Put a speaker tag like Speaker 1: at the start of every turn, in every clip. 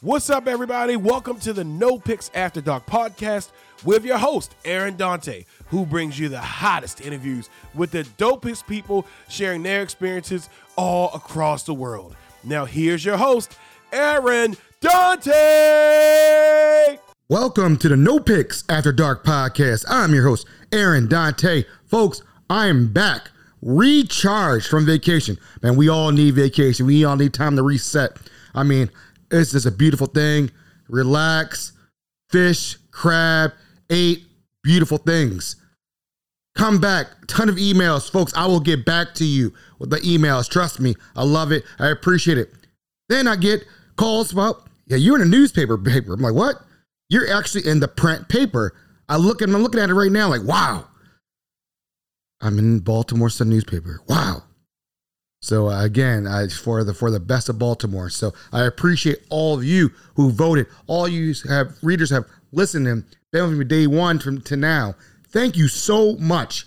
Speaker 1: What's up, everybody? Welcome to the No Picks After Dark podcast with your host, Aaron Dante, who brings you the hottest interviews with the dopest people sharing their experiences all across the world. Now, here's your host, Aaron Dante.
Speaker 2: Welcome to the No Picks After Dark podcast. I'm your host, Aaron Dante. Folks, I am back, recharged from vacation. Man, we all need vacation. We all need time to reset. I mean, it's just a beautiful thing. Relax, fish, crab, ate beautiful things. Come back, ton of emails, folks. I will get back to you with the emails. Trust me, I love it. I appreciate it. Then I get calls about, yeah, you're in a newspaper paper. I'm like, what? You're actually in the print paper. I look and I'm looking at it right now, like, wow. I'm in Baltimore Sun newspaper. Wow. So uh, again, I, for the for the best of Baltimore. So I appreciate all of you who voted. All you have readers have listened and been with me day one from to now. Thank you so much.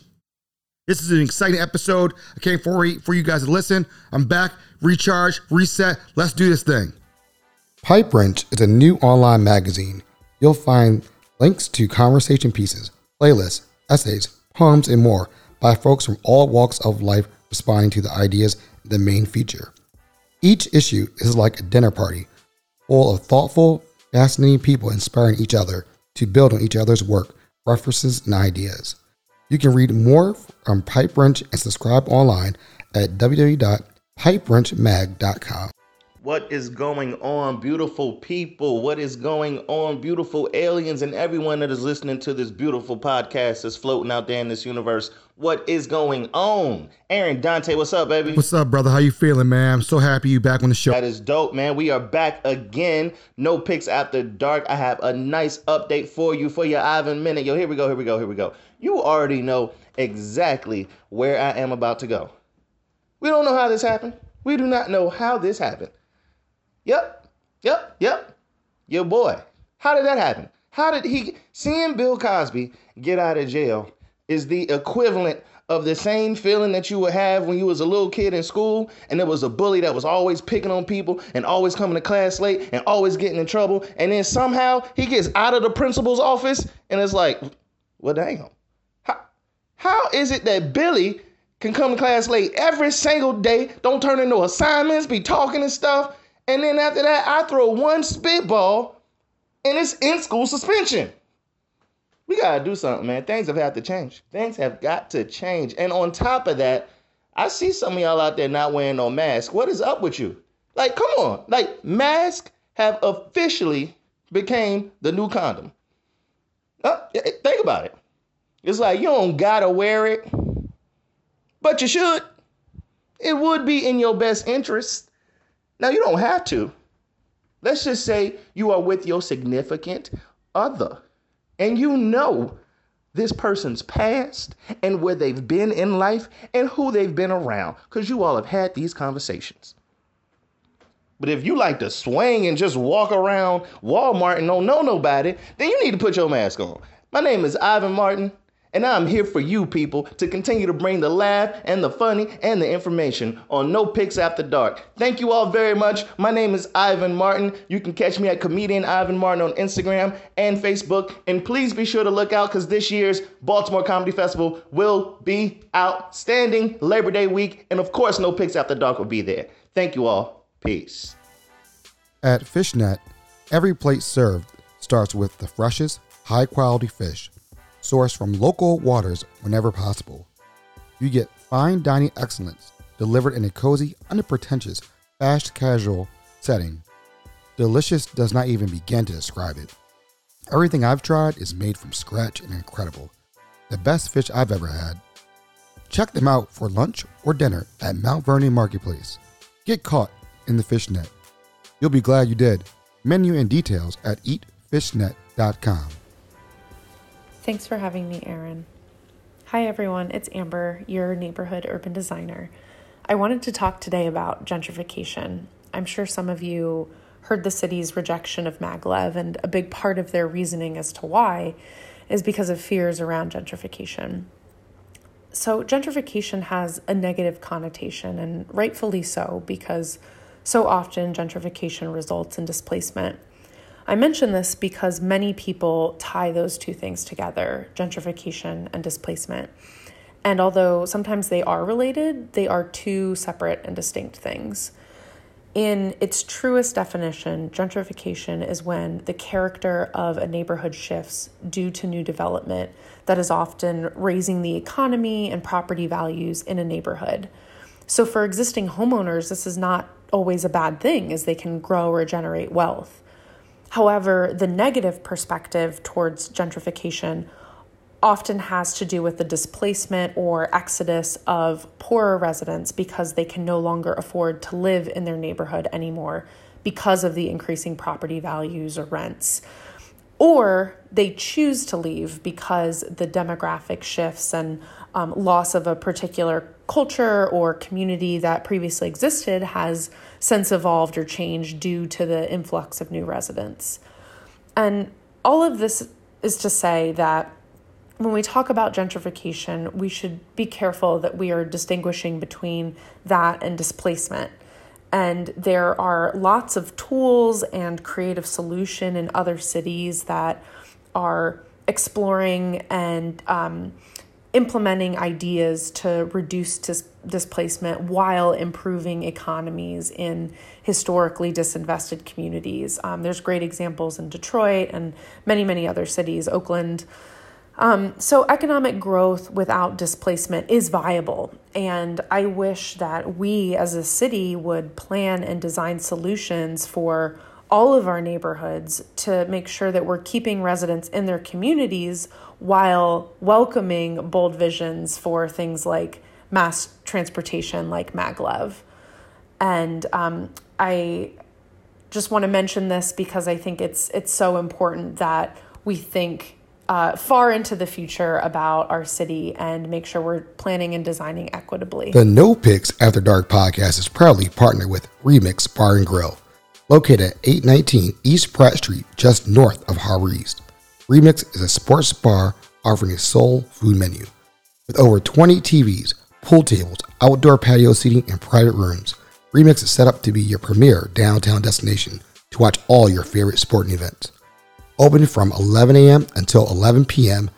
Speaker 2: This is an exciting episode. I came for for you guys to listen. I'm back, recharge, reset. Let's do this thing. Pipe Wrench is a new online magazine. You'll find links to conversation pieces, playlists, essays, poems, and more by folks from all walks of life responding to the ideas the main feature. Each issue is like a dinner party, full of thoughtful, fascinating people inspiring each other to build on each other's work, references, and ideas. You can read more from Pipe Wrench and subscribe online at www.pipewrenchmag.com.
Speaker 3: What is going on, beautiful people? What is going on, beautiful aliens, and everyone that is listening to this beautiful podcast that's floating out there in this universe? What is going on? Aaron Dante, what's up, baby?
Speaker 2: What's up, brother? How you feeling, man? I'm so happy you back on the show.
Speaker 3: That is dope, man. We are back again. No picks after dark. I have a nice update for you for your Ivan minute. Yo, here we go, here we go, here we go. You already know exactly where I am about to go. We don't know how this happened. We do not know how this happened. Yep, yep, yep. Your boy. How did that happen? How did he seeing Bill Cosby get out of jail is the equivalent of the same feeling that you would have when you was a little kid in school and there was a bully that was always picking on people and always coming to class late and always getting in trouble and then somehow he gets out of the principal's office and it's like well damn how, how is it that billy can come to class late every single day don't turn into assignments be talking and stuff and then after that, I throw one spitball and it's in school suspension. We gotta do something, man. Things have had to change. Things have got to change. And on top of that, I see some of y'all out there not wearing no mask. What is up with you? Like, come on. Like, masks have officially became the new condom. Uh, think about it. It's like you don't gotta wear it, but you should. It would be in your best interest now, you don't have to. Let's just say you are with your significant other and you know this person's past and where they've been in life and who they've been around because you all have had these conversations. But if you like to swing and just walk around Walmart and don't know nobody, then you need to put your mask on. My name is Ivan Martin. And I'm here for you people to continue to bring the laugh and the funny and the information on No Picks After Dark. Thank you all very much. My name is Ivan Martin. You can catch me at Comedian Ivan Martin on Instagram and Facebook. And please be sure to look out because this year's Baltimore Comedy Festival will be outstanding Labor Day week. And of course, No Picks After Dark will be there. Thank you all. Peace.
Speaker 2: At Fishnet, every plate served starts with the freshest, high quality fish sourced from local waters whenever possible. You get fine dining excellence delivered in a cozy, unpretentious, fast casual setting. Delicious does not even begin to describe it. Everything I've tried is made from scratch and incredible. The best fish I've ever had. Check them out for lunch or dinner at Mount Vernon Marketplace. Get caught in the fish net. You'll be glad you did. Menu and details at eatfishnet.com.
Speaker 4: Thanks for having me, Aaron. Hi, everyone. It's Amber, your neighborhood urban designer. I wanted to talk today about gentrification. I'm sure some of you heard the city's rejection of maglev, and a big part of their reasoning as to why is because of fears around gentrification. So, gentrification has a negative connotation, and rightfully so, because So often, gentrification results in displacement. I mention this because many people tie those two things together gentrification and displacement. And although sometimes they are related, they are two separate and distinct things. In its truest definition, gentrification is when the character of a neighborhood shifts due to new development that is often raising the economy and property values in a neighborhood. So, for existing homeowners, this is not always a bad thing as they can grow or generate wealth. However, the negative perspective towards gentrification often has to do with the displacement or exodus of poorer residents because they can no longer afford to live in their neighborhood anymore because of the increasing property values or rents. Or they choose to leave because the demographic shifts and um, loss of a particular culture or community that previously existed has since evolved or changed due to the influx of new residents. And all of this is to say that when we talk about gentrification, we should be careful that we are distinguishing between that and displacement. And there are lots of tools and creative solution in other cities that are exploring and um, implementing ideas to reduce dis- displacement while improving economies in historically disinvested communities. Um, there's great examples in Detroit and many, many other cities, Oakland. Um, so, economic growth without displacement is viable. And I wish that we as a city would plan and design solutions for all of our neighborhoods to make sure that we're keeping residents in their communities while welcoming bold visions for things like mass transportation, like maglev. And um, I just want to mention this because I think it's it's so important that we think uh, far into the future about our city and make sure we're planning and designing equitably.
Speaker 2: The No Picks After Dark podcast is proudly partnered with Remix Bar and Grill, located at 819 East Pratt Street, just north of Harbor East. Remix is a sports bar offering a soul food menu. With over 20 TVs, pool tables, outdoor patio seating, and private rooms, Remix is set up to be your premier downtown destination to watch all your favorite sporting events open from 11 a.m. until 11 p.m.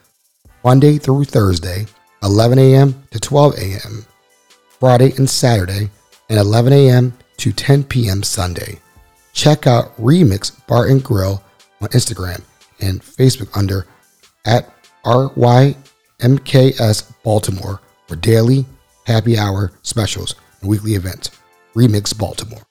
Speaker 2: Monday through Thursday, 11 a.m. to 12 a.m. Friday and Saturday, and 11 a.m. to 10 p.m. Sunday. Check out Remix Bar and Grill on Instagram and Facebook under at RYMKS Baltimore for daily happy hour specials and weekly events. Remix Baltimore.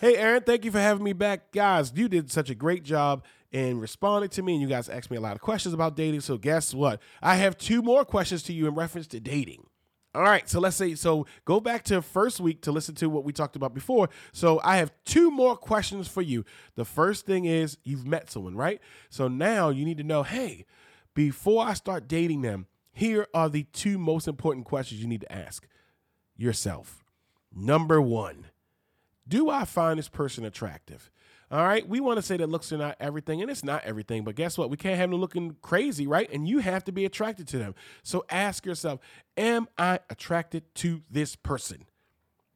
Speaker 1: Hey, Aaron, thank you for having me back. Guys, you did such a great job in responding to me, and you guys asked me a lot of questions about dating. So, guess what? I have two more questions to you in reference to dating. All right, so let's say so go back to first week to listen to what we talked about before. So I have two more questions for you. The first thing is you've met someone, right? So now you need to know, hey, before I start dating them, here are the two most important questions you need to ask yourself. Number 1, do I find this person attractive? All right, we want to say that looks are not everything, and it's not everything. But guess what? We can't have them looking crazy, right? And you have to be attracted to them. So ask yourself, am I attracted to this person?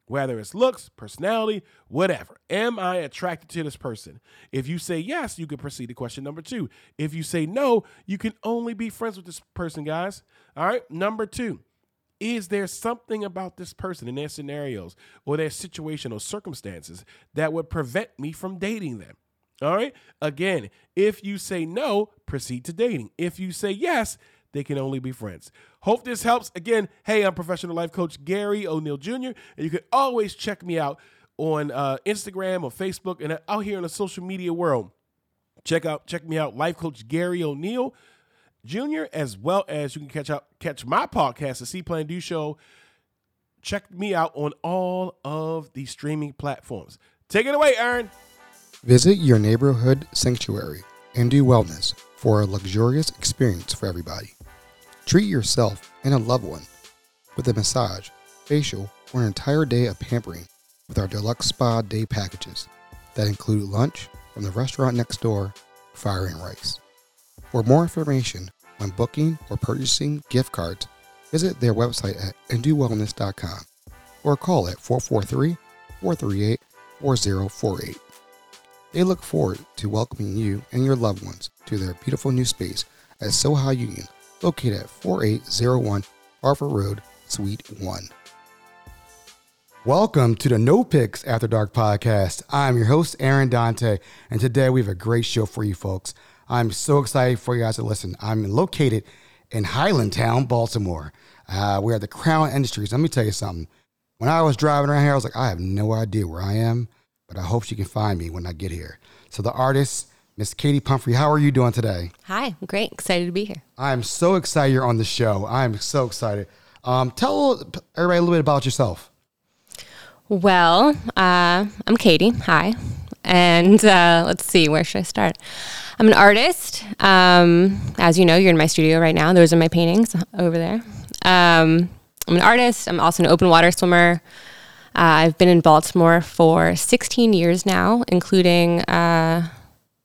Speaker 1: Whether it's looks, personality, whatever. Am I attracted to this person? If you say yes, you can proceed to question number two. If you say no, you can only be friends with this person, guys. All right, number two. Is there something about this person in their scenarios or their situation or circumstances that would prevent me from dating them? All right. Again, if you say no, proceed to dating. If you say yes, they can only be friends. Hope this helps. Again, hey, I'm professional life coach Gary O'Neill Jr., and you can always check me out on uh, Instagram or Facebook and out here in the social media world. Check out, check me out, Life Coach Gary O'Neill. Jr., as well as you can catch out catch my podcast, the C Plan Do Show. Check me out on all of the streaming platforms. Take it away, Aaron.
Speaker 2: Visit your neighborhood sanctuary and do wellness for a luxurious experience for everybody. Treat yourself and a loved one with a massage, facial, or an entire day of pampering with our deluxe spa day packages that include lunch from the restaurant next door, Fire and Rice. For more information when booking or purchasing gift cards, visit their website at indowellness.com or call at 443 438 4048. They look forward to welcoming you and your loved ones to their beautiful new space at Soha Union, located at 4801 Harford Road, Suite 1. Welcome to the No Picks After Dark podcast. I'm your host, Aaron Dante, and today we have a great show for you folks. I'm so excited for you guys to listen. I'm located in Highlandtown, Baltimore. Uh, we're at the Crown Industries. Let me tell you something. When I was driving around here, I was like, I have no idea where I am, but I hope she can find me when I get here. So the artist, Miss Katie Pumphrey, how are you doing today?
Speaker 5: Hi, great. Excited to be here.
Speaker 2: I'm so excited you're on the show. I'm so excited. Um, tell everybody a little bit about yourself.
Speaker 5: Well, uh, I'm Katie. Hi. And uh, let's see, where should I start? I'm an artist. Um, as you know, you're in my studio right now. Those are my paintings over there. Um, I'm an artist. I'm also an open water swimmer. Uh, I've been in Baltimore for 16 years now, including uh,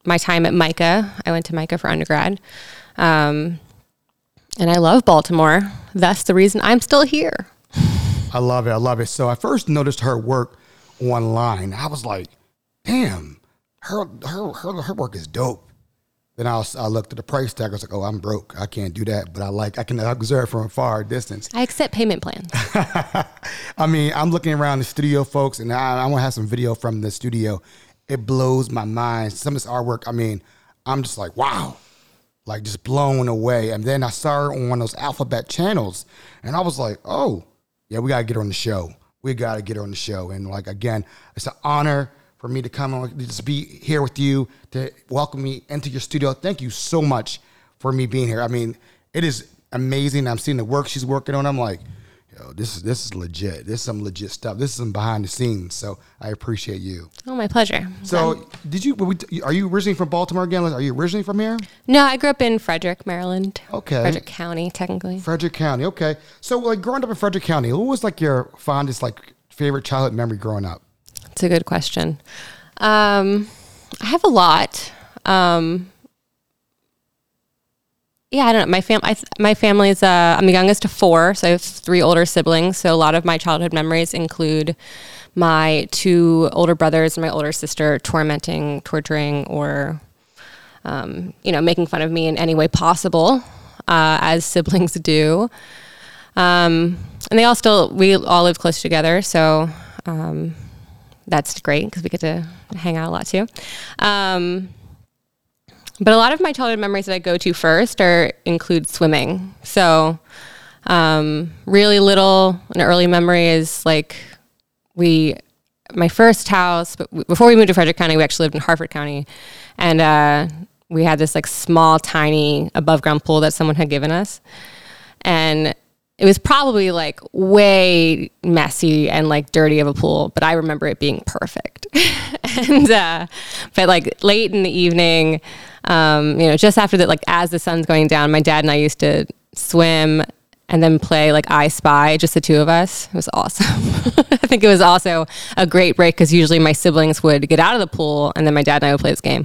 Speaker 5: my time at MICA. I went to MICA for undergrad. Um, and I love Baltimore. That's the reason I'm still here.
Speaker 2: I love it. I love it. So I first noticed her work online. I was like, damn, her her her, her work is dope. Then I, was, I looked at the price tag. I was like, oh, I'm broke. I can't do that. But I like I can observe from a far distance.
Speaker 5: I accept payment plans.
Speaker 2: I mean, I'm looking around the studio, folks, and I, I want to have some video from the studio. It blows my mind. Some of this artwork, I mean, I'm just like, wow, like just blown away. And then I saw her on one of those alphabet channels, and I was like, oh, yeah, we gotta get her on the show. We gotta get her on the show. And like again, it's an honor for me to come and just be here with you to welcome me into your studio. Thank you so much for me being here. I mean, it is amazing. I'm seeing the work she's working on. I'm like, yo, this is this is legit. This is some legit stuff. This is some behind the scenes. So I appreciate you.
Speaker 5: Oh, my pleasure.
Speaker 2: So
Speaker 5: Um,
Speaker 2: did you? Are you originally from Baltimore again? Are you originally from here?
Speaker 5: no, I grew up in Frederick, Maryland.
Speaker 2: Okay.
Speaker 5: Frederick County, technically.
Speaker 2: Frederick County. Okay. So like growing up in Frederick County, what was like your fondest like favorite childhood memory growing up?
Speaker 5: It's a good question. Um, I have a lot. Um, yeah, I don't know. My fam, I th- my family is. Uh, I'm the youngest of four, so I have three older siblings. So a lot of my childhood memories include my two older brothers and my older sister tormenting, torturing, or um, you know, making fun of me in any way possible, uh, as siblings do. Um, and they all still, we all live close together, so um, that's great because we get to hang out a lot too. Um, but a lot of my childhood memories that I go to first are include swimming. So, um, really little, an early memory is like we, my first house, but before we moved to Frederick County, we actually lived in Harford County, and uh, we had this like small, tiny above ground pool that someone had given us, and it was probably like way messy and like dirty of a pool, but I remember it being perfect. and uh, but like late in the evening, um, you know, just after that, like as the sun's going down, my dad and I used to swim and then play like I Spy, just the two of us. It was awesome. I think it was also a great break because usually my siblings would get out of the pool and then my dad and I would play this game.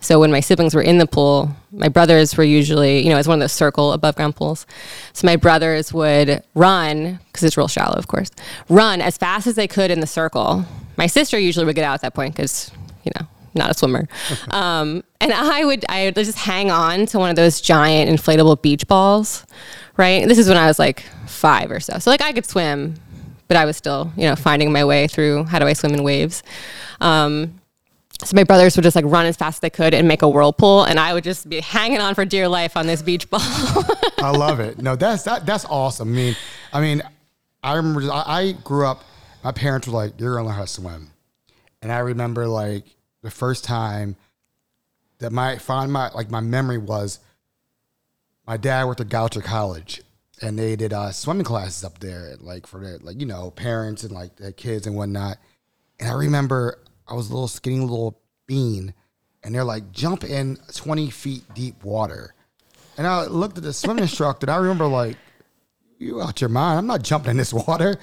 Speaker 5: So when my siblings were in the pool, my brothers were usually, you know, it's one of those circle above ground pools. So my brothers would run, because it's real shallow, of course, run as fast as they could in the circle. My sister usually would get out at that point because, you know, not a swimmer. um, and I would I would just hang on to one of those giant inflatable beach balls, right? This is when I was like five or so. So like I could swim, but I was still, you know, finding my way through how do I swim in waves. Um, so my brothers would just like run as fast as they could and make a whirlpool, and I would just be hanging on for dear life on this beach ball.
Speaker 2: I love it. No, that's that, that's awesome. I mean, I mean, I remember I, I grew up. My parents were like, "You're gonna learn how to swim," and I remember like the first time that my find my like my memory was my dad worked at Goucher College, and they did uh, swimming classes up there, like for their like you know parents and like their kids and whatnot. And I remember I was a little skinny little bean, and they're like jump in twenty feet deep water. And I looked at the swimming instructor. And I remember like, "You out your mind? I'm not jumping in this water."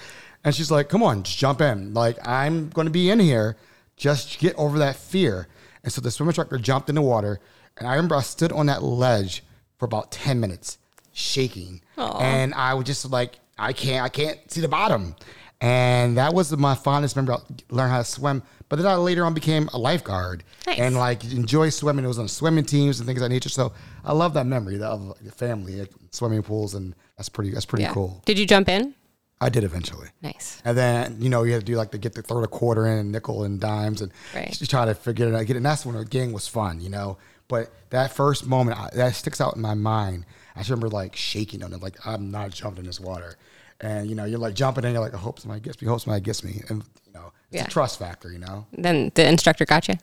Speaker 2: And she's like, "Come on, just jump in. Like I'm to be in here. Just get over that fear." And so the swim instructor jumped in the water, and I remember I stood on that ledge for about ten minutes, shaking, and I was just like, "I can't, I can't see the bottom." and that was my fondest memory. Learn how to swim, but then I later on became a lifeguard
Speaker 5: Nice.
Speaker 2: and like enjoy swimming. It was on swimming teams and things of that nature. So I love that memory of the family, swimming pools, and that's pretty. That's pretty
Speaker 5: Yeah.
Speaker 2: cool.
Speaker 5: Did you jump in?
Speaker 2: I did eventually.
Speaker 5: Nice.
Speaker 2: And then you know you had to do like to get the throw a quarter in, and nickel and dimes, and
Speaker 5: Right.
Speaker 2: just try to figure it out. Get it. And that's when the game was fun, you know. But that first moment I, that sticks out in my mind. I just remember like shaking on it, like I'm not jumping in this water, and you know you're like jumping in, you're like I hope somebody gets me, hope somebody gets me, and you know it's
Speaker 5: Yeah.
Speaker 2: a trust factor, you know.
Speaker 5: Then the instructor got you.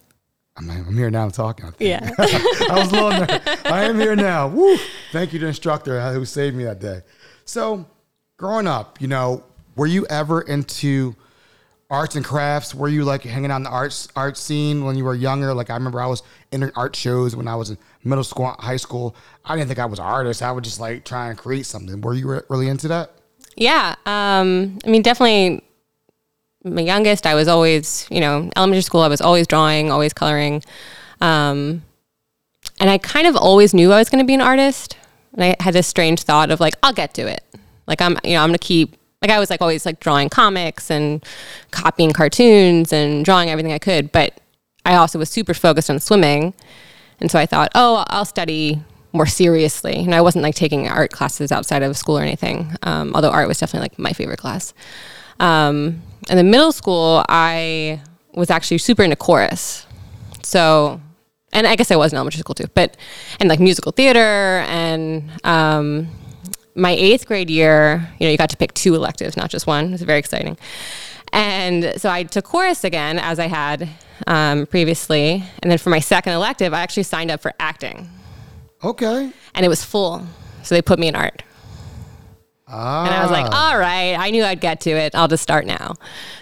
Speaker 2: I'm, I'm here now talking. I.
Speaker 5: Yeah.
Speaker 2: I was a little nervous. I am here now. Woo! Thank you to the instructor uh, who saved me that day. So, growing up, you know, were you ever into arts and crafts? Were you like hanging out in the arts art scene when you were younger? Like I remember I was in art shows when I was in middle school, high school. I didn't think I was an artist. I would just like try and create something. Were you re- really into that?
Speaker 5: Yeah. Um, I mean, definitely my youngest, I was always, you know, elementary school, I was always drawing, always coloring. Um, and I kind of always knew I was going to be an artist. And I had this strange thought of like, I'll get to it. Like, I'm, you know, I'm to keep, like, I was like always like drawing comics and copying cartoons and drawing everything I could. But I also was super focused on swimming. And so I thought, oh, I'll study more seriously. And I wasn't like taking art classes outside of school or anything, um, although art was definitely like my favorite class. Um, and then middle school, I was actually super into chorus. So, and I guess I was in elementary school too, but, and like musical theater. And um, my eighth grade year, you know, you got to pick two electives, not just one. It was very exciting. And so I took chorus again, as I had um, previously. And then for my second elective, I actually signed up for acting,
Speaker 2: Okay.
Speaker 5: and it was full. So they put me in art.
Speaker 2: Ah.
Speaker 5: And I was like, all right, I knew I'd get to it. I'll just start now.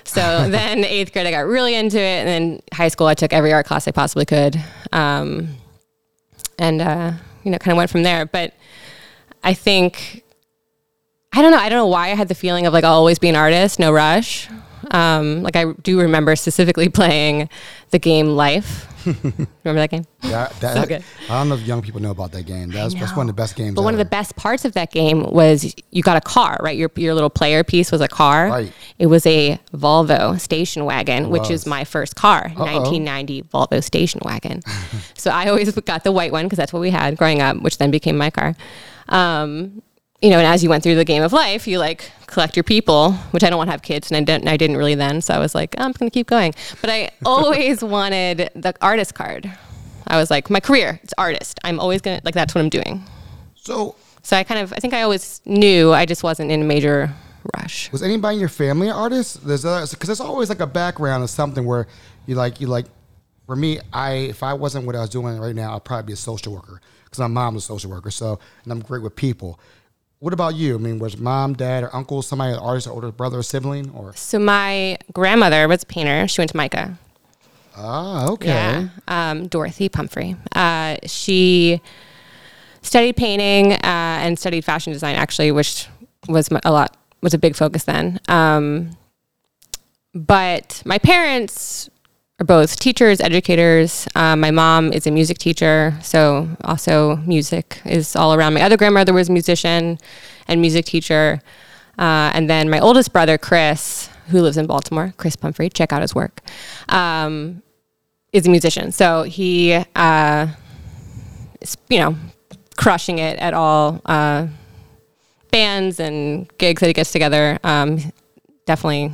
Speaker 5: So then eighth grade, I got really into it. And then high school, I took every art class I possibly could. Um, and, uh, you know, kind of went from there. But I think, I don't know. I don't know why I had the feeling of like, I'll always be an artist, no rush. Um, like I do remember specifically playing the game Life. remember that game?
Speaker 2: That, that,
Speaker 5: So good.
Speaker 2: I don't know if young people know about that game. That's, that's one of the best games.
Speaker 5: But one of the best parts of that game was you got a car, right? Your your little player piece was a car.
Speaker 2: Right.
Speaker 5: It was a Volvo station wagon, which
Speaker 2: was.
Speaker 5: is my first car, 1990 Volvo station wagon. so I always got the white one because that's what we had growing up, which then became my car. Um, you know, and as you went through the game of life, you like collect your people, which I don't want to have kids, and I didn't. I didn't really then, so I was like, I'm just going to keep going. But I always wanted the artist card. I was like, my career, it's artist. I'm always gonna like that's what I'm doing.
Speaker 2: So,
Speaker 5: So I kind of, I think I always knew I just wasn't in a major rush.
Speaker 2: Was anybody in your family an artist? There's because there's always like a background of something where you like you like. For me, I if I wasn't what I was doing right now, I'd probably be a social worker because my mom was a social worker. So and I'm great with people. What about you? I mean, was mom, dad, or uncle somebody an artist, or older brother or sibling, or
Speaker 5: So my grandmother was a painter. She went to MICA.
Speaker 2: ah okay,
Speaker 5: Yeah. Um, Dorothy Pumphrey. Uh, she studied painting uh, and studied fashion design, actually, which was a lot was a big focus then. Um, but my parents are both teachers, educators. Uh, my mom is a music teacher, so also music is all around. My other grandmother was a musician and music teacher. Uh, and then my oldest brother, Chris, who lives in Baltimore, Chris Pumphrey, check out his work, um, is a musician. So he, uh, is, you know, crushing it at all uh, bands and gigs that he gets together. Um, definitely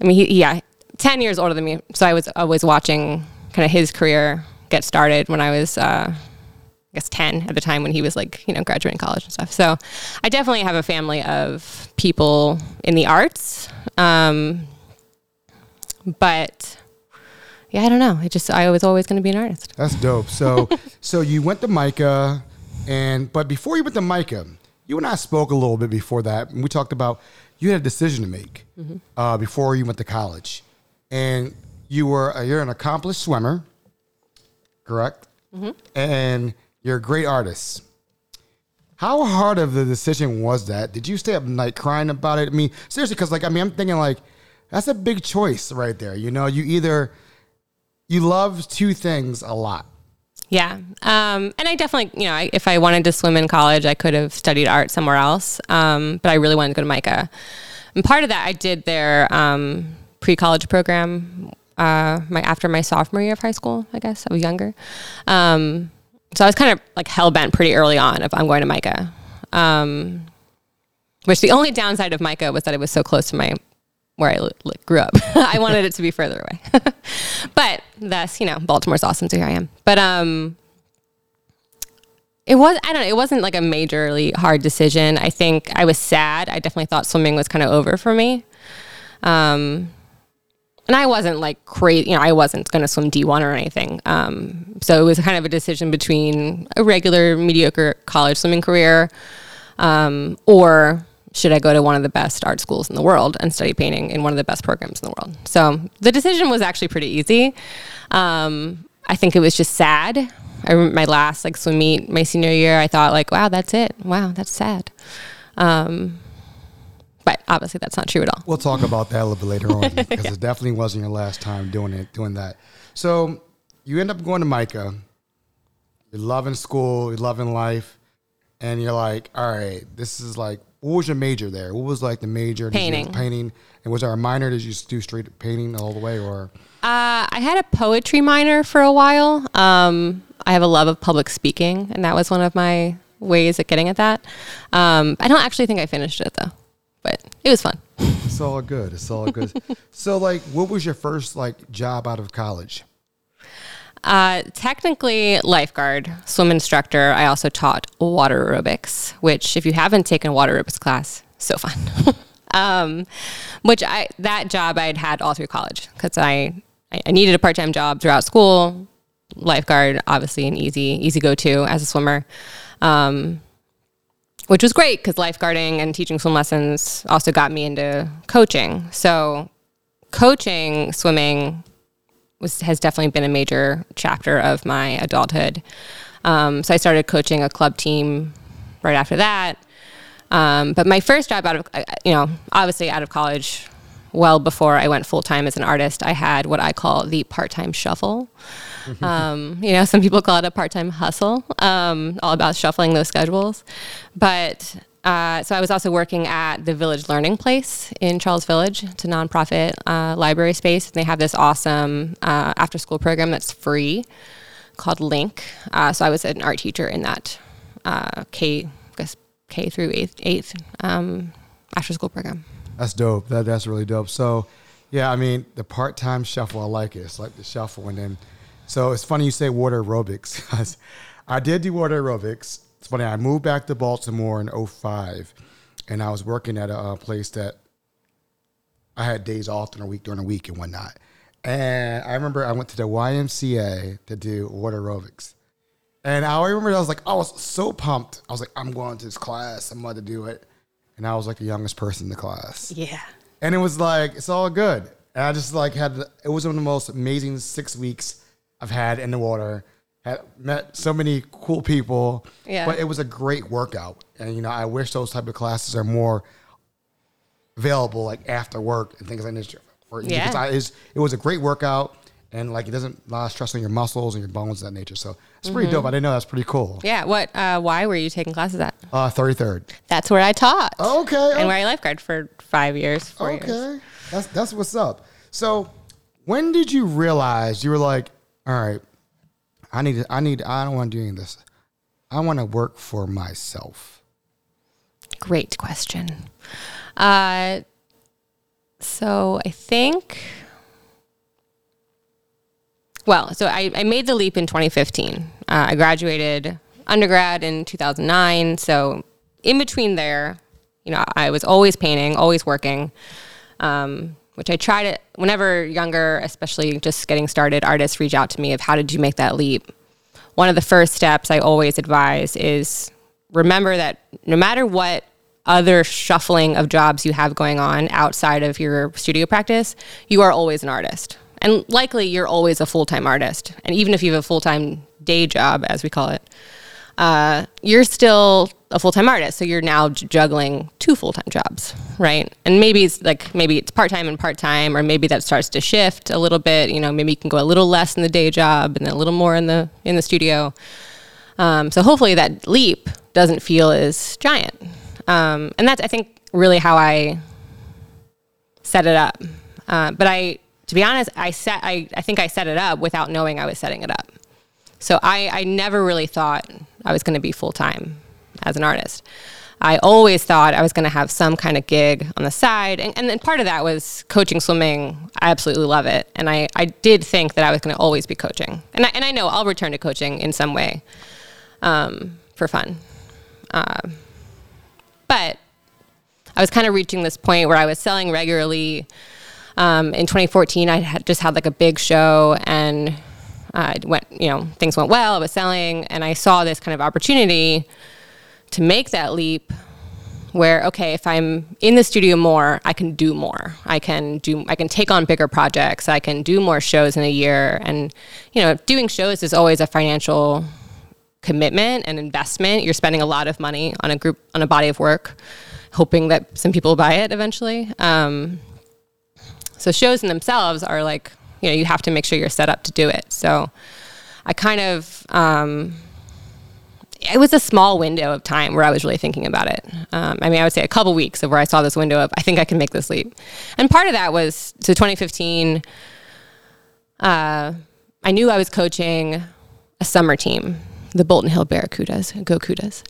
Speaker 5: I mean, he, yeah, 10 years older than me. So I was always watching kind of his career get started when I was, uh, I guess, 10 at the time when he was like, you know, graduating college and stuff. So I definitely have a family of people in the arts. Um, but yeah, I don't know. I just, I was always going to be an artist.
Speaker 2: that's dope. So so you went to MICA, and but before you went to MICA, you and I spoke a little bit before that, and we talked about you had a decision to make uh, before you went to college, and you were uh, you're an accomplished swimmer, correct? And you're a great artist. How hard of the decision was that? Did you stay up night crying about it? I mean, seriously, because like I mean, I'm thinking like that's a big choice right there. You know, you either you love two things a lot.
Speaker 5: Yeah. Um, and I definitely, you know, I, if I wanted to swim in college, I could have studied art somewhere else. Um, but I really wanted to go to MICA. and part of that I did their um, pre college program. Uh, my after my sophomore year of high school, I guess I was younger. Um, so I was kind of like hell bent pretty early on if I'm going to MICA. Um, which the only downside of MICA was that it was so close to my where I li- grew up. I wanted it to be further away, but thus, you know, Baltimore's awesome, so here I am. But um, it was I don't know. It wasn't like a majorly hard decision. I think I was sad. I definitely thought swimming was kind of over for me. Um, and I wasn't like crazy. You know, I wasn't going to swim D one or anything. Um, so it was kind of a decision between a regular mediocre college swimming career, um, or should I go to one of the best art schools in the world and study painting in one of the best programs in the world? So the decision was actually pretty easy. Um, I think it was just sad. I remember my last like swim meet my senior year. I thought like, wow, that's it. Wow, that's sad. Um, but obviously that's not true at all.
Speaker 2: We'll talk about that a little bit later on because it definitely wasn't your last time doing it, doing that. So you end up going to MICA. You're loving school, you're loving life, and you're like, all right, this is like, what was your major there? What was like the major? Did you-
Speaker 5: Painting.
Speaker 2: painting. And was there a minor? Did you just do straight painting all the way, or
Speaker 5: Uh, I had a poetry minor for a while. Um, I have a love of public speaking, and that was one of my ways of getting at that. Um, I don't actually think I finished it though, but it was fun.
Speaker 2: it's all good? It's all good. so, like, what was your first like job out of college?
Speaker 5: Uh, technically, lifeguard, swim instructor. I also taught water aerobics, which, if you haven't taken water aerobics class, so fun. um, which I that job I'd had all through college because I I needed a part time job throughout school. Lifeguard, obviously, an easy easy go to as a swimmer. Um, which was great because lifeguarding and teaching swim lessons also got me into coaching. So, coaching swimming was has definitely been a major chapter of my adulthood. Um, so I started coaching a club team right after that. Um, but my first job out of you know obviously out of college, well before I went full time as an artist, I had what I call the part time shuffle. Um, you know, some people call it a part time hustle. Um, all about shuffling those schedules, but. Uh, so I was also working at the Village Learning Place in Charles Village. It's a nonprofit uh, library space, and they have this awesome uh, after-school program that's free called Link. Uh, so I was an art teacher in that uh, K, I guess K through eighth, eighth um, after-school program.
Speaker 2: That's dope. That that's really dope. So, yeah, I mean, the part time shuffle, I like it. It's like the shuffle, and then, so it's funny you say water aerobics. I did do water aerobics. It's funny. I moved back to Baltimore in 05, and I was working at a, uh place that I had days off during the week during the week and whatnot. And I remember I went to the YMCA to do water aerobics. And I remember I was like, I was so pumped. I was like, I'm going to this class. I'm about to do it. And I was like the youngest person in the class.
Speaker 5: Yeah.
Speaker 2: And it was like, it's all good. And I just like had, it was one of the most amazing six weeks I've had in the water. Had met so many cool people.
Speaker 5: Yeah.
Speaker 2: But it was a great workout. And, you know, I wish those type of classes are more available, like after work and things like this. For-
Speaker 5: Yeah.
Speaker 2: Because I, it was a great workout. And like it doesn't a lot of stress on your muscles and your bones of that nature. So it's pretty dope. I didn't know that's pretty cool.
Speaker 5: Yeah. What? Uh, why were you taking classes at?
Speaker 2: Uh, 33rd.
Speaker 5: That's where I taught.
Speaker 2: Okay.
Speaker 5: And where I lifeguard for five years, four years.
Speaker 2: Okay, that's that's what's up. So, when did you realize you were like, all right, I need, I need, I don't want to do any of this. I want to work for myself.
Speaker 5: Great question. Uh, so I think, well, so I, I made the leap in 2015. Uh, I graduated undergrad in 2009. So in between there, you know, I was always painting, always working, um, which I try to, whenever younger, especially just getting started, artists reach out to me of how did you make that leap? One of the first steps I always advise is remember that no matter what other shuffling of jobs you have going on outside of your studio practice, you are always an artist. And likely you're always a full time artist. And even if you have a full time day job, as we call it, uh, you're still a full time artist. So you're now juggling two full time jobs, right? And maybe it's like maybe it's part time and part time, or maybe that starts to shift a little bit. You know, maybe you can go a little less in the day job and then a little more in the in the studio. Um, so hopefully that leap doesn't feel as giant. Um, and that's I think really how I set it up. Uh, but I, to be honest, I set I, I think I set it up without knowing I was setting it up. So I, I never really thought I was going to be full time as an artist. I always thought I was going to have some kind of gig on the side. And, and then part of that was coaching swimming. I absolutely love it. And I, I did think that I was going to always be coaching. And I, and I know I'll return to coaching in some way um, for fun. Uh, but I was kind of reaching this point where I was selling regularly. Um, in 2014, I had just had like a big show and uh, went, you know, things went well. I was selling, and I saw this kind of opportunity to make that leap where okay if i'm in the studio more i can do more. I can do i can take on bigger projects. I can do more shows in a year. And you know doing shows is always a financial commitment and investment. You're spending a lot of money on a group on a body of work hoping that some people buy it eventually. Um, so shows in themselves are like you know you have to make sure you're set up to do it so i kind of um, it was a small window of time where I was really thinking about it. Um, I mean, I would say a couple weeks of where I saw this window of I think I can make this leap, and part of that was to 2015. Uh, I knew I was coaching a summer team, the Bolton Hill Barracudas, Go Cudas,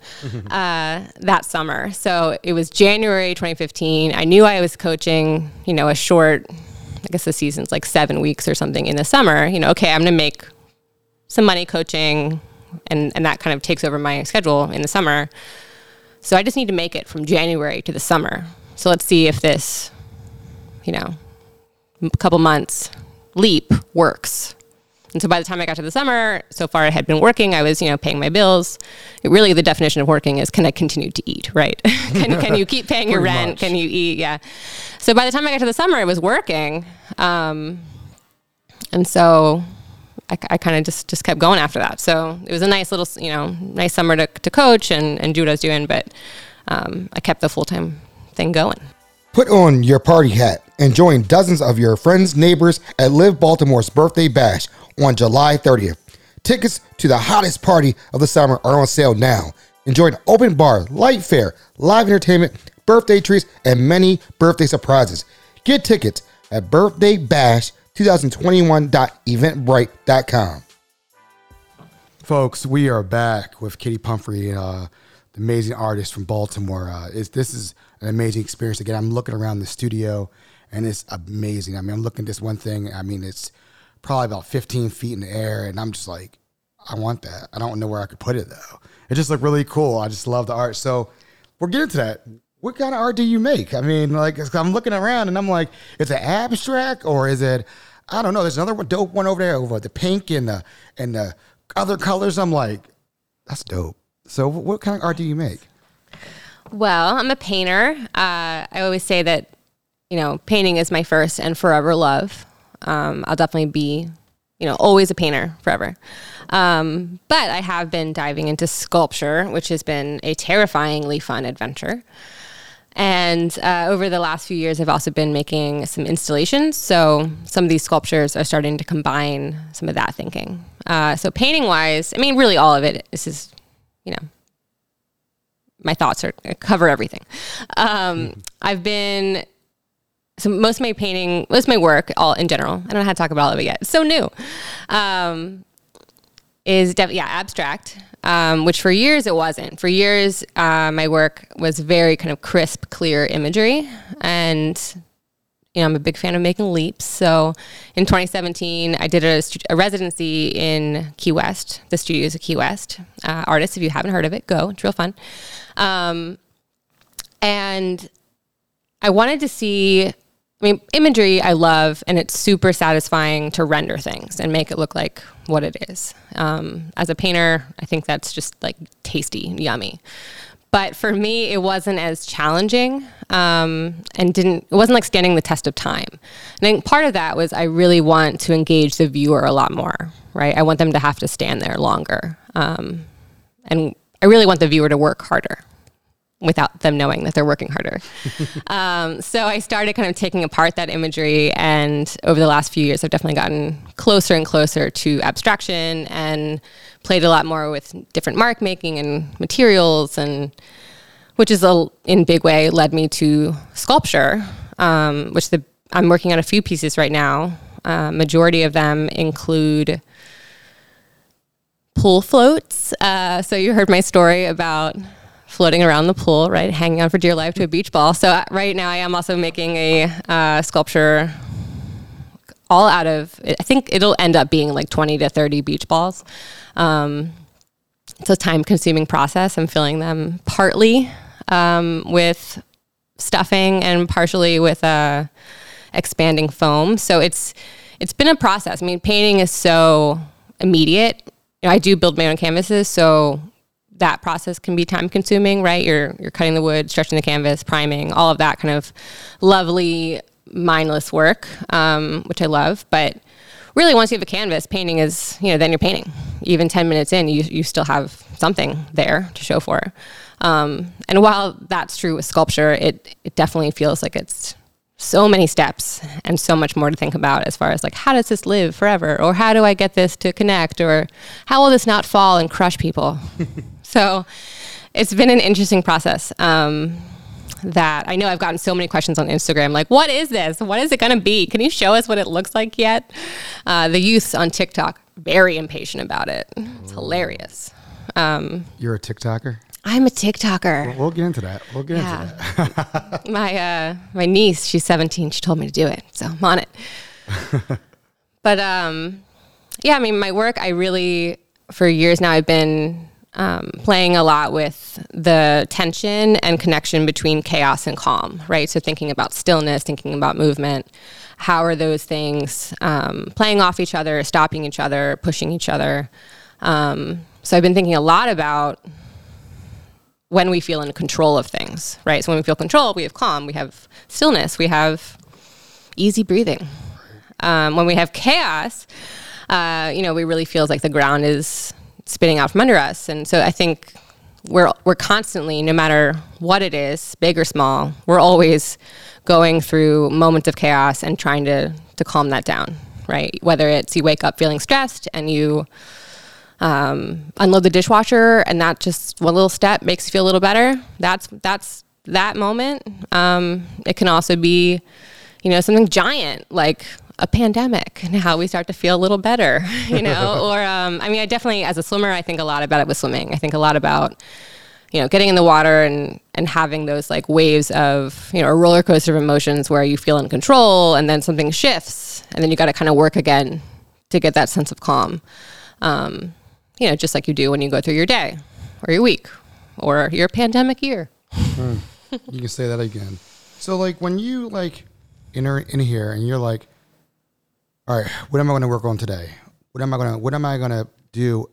Speaker 5: uh, that summer. So it was January 2015. I knew I was coaching, you know, a short, I guess the season's like seven weeks or something in the summer. You know, okay, I'm going to make some money coaching and and that kind of takes over my schedule in the summer. So I just need to make it from January to the summer. So let's see if this, you know, couple months leap works. And so by the time I got to the summer, so far I had been working. I was, you know, paying my bills. It really, the definition of working is can I continue to eat, right? can, can you keep paying your rent? Much. Can you eat? Yeah. So by the time I got to the summer, it was working. Um, and so I, I kind of just, just kept going after that. So it was a nice little, you know, nice summer to, to coach and, and do what I was doing, but um, I kept the full time thing going.
Speaker 2: Put on your party hat and join dozens of your friends, neighbors at Live Baltimore's birthday bash on July 30th. Tickets to the hottest party of the summer are on sale now. Enjoy an open bar, light fare, live entertainment, birthday treats, and many birthday surprises. Get tickets at Birthday Bash 2021.eventbrite.com. Folks, we are back with Kitty Pumphrey, uh, the amazing artist from Baltimore. Uh, this is an amazing experience. Again, I'm looking around the studio and it's amazing. I mean, I'm looking at this one thing. I mean, it's probably about 15 feet in the air, and I'm just like, I want that. I don't know where I could put it though. It just looked really cool. I just love the art. So we're getting to that what kind of art do you make? I mean, like I'm looking around and I'm like, is it abstract or is it I don't know. There's another dope one over there over the pink and the and the other colors. I'm like, that's dope. So, what kind of art do you make?
Speaker 5: Well, I'm a painter. Uh, I always say that you know painting is my first and forever love. Um, I'll definitely be, you know, always a painter forever. Um, but I have been diving into sculpture, which has been a terrifyingly fun adventure. And uh, over the last few years, I've also been making some installations. So some of these sculptures are starting to combine some of that thinking. Uh, so painting wise, I mean, really all of it. This is, you know, my thoughts are cover everything. Um. I've been so most of my painting, most of my work, all in general. I don't know how to talk about all of it yet. It's so new. Um, is def- yeah abstract um, which for years it wasn't. For years, uh, my work was very kind of crisp, clear imagery, and you know I'm a big fan of making leaps. So in 2017, I did a, a residency in Key West. The studio is a Key West uh, artist. If you haven't heard of it, go. It's real fun. Um, and I wanted to see I mean, imagery I love, and it's super satisfying to render things and make it look like what it is. Um, as a painter, I think that's just like tasty, yummy. But for me, it wasn't as challenging um, and didn't, it wasn't like standing the test of time. And I think part of that was I really want to engage the viewer a lot more, right? I want them to have to stand there longer. Um, and I really want the viewer to work harder without them knowing that they're working harder. um, so I started kind of taking apart that imagery, and over the last few years, I've definitely gotten closer and closer to abstraction and played a lot more with different mark making and materials, and which is a, in big way led me to sculpture. um, which the I'm working on a few pieces right now. Uh, majority of them include pool floats. Uh, so you heard my story about floating around the pool, right, hanging on for dear life to a beach ball. So right now, I am also making a uh, sculpture all out of. I think it'll end up being like twenty to thirty beach balls. Um, it's a time-consuming process. I'm filling them partly um, with stuffing and partially with uh, expanding foam. So it's it's been a process. I mean, painting is so immediate. You know, I do build my own canvases, so that process can be time consuming, right? You're you're cutting the wood, stretching the canvas, priming, all of that kind of lovely mindless work, um, which I love. But really, once you have a canvas, painting is you know then you're painting. Even ten minutes in, you you still have something there to show for. Um, and while that's true with sculpture, it it definitely feels like it's so many steps and so much more to think about as far as like how does this live forever or how do I get this to connect or how will this not fall and crush people. so it's been an interesting process. Um, that I know I've gotten so many questions on Instagram, like, what is this? What is it going to be? Can you show us what it looks like yet? Uh, the youth on TikTok, very impatient about it. It's hilarious. Um,
Speaker 2: You're a TikToker?
Speaker 5: I'm a TikToker.
Speaker 2: We'll get into that. We'll get
Speaker 5: Yeah.
Speaker 2: into that.
Speaker 5: my uh, my niece, she's 17. She told me to do it, so I'm on it. but um, yeah, I mean, my work, I really for years now, I've been um, playing a lot with the tension and connection between chaos and calm, right? So thinking about stillness, thinking about movement. How are those things um, playing off each other, stopping each other, pushing each other? Um, so I've been thinking a lot about when we feel in control of things, right? So when we feel control, we have calm, we have stillness, we have easy breathing. Um, when we have chaos, uh, you know, we really feels like the ground is spinning out from under us, and so I think we're we're constantly, no matter what it is, big or small, we're always going through moments of chaos and trying to to calm that down, right? Whether it's you wake up feeling stressed and you um, unload the dishwasher and that just one little step makes you feel a little better that's that's that moment um, it can also be you know something giant like a pandemic and how we start to feel a little better you know or um, i mean i definitely as a swimmer i think a lot about it with swimming i think a lot about you know getting in the water and and having those like waves of you know a roller coaster of emotions where you feel in control and then something shifts and then you got to kind of work again to get that sense of calm um, you know, just like you do when you go through your day or your week or your pandemic year.
Speaker 2: you can say that again. So like when you like enter in here and you're like, all right, what am I going to work on today? What am I going to what am I going to do?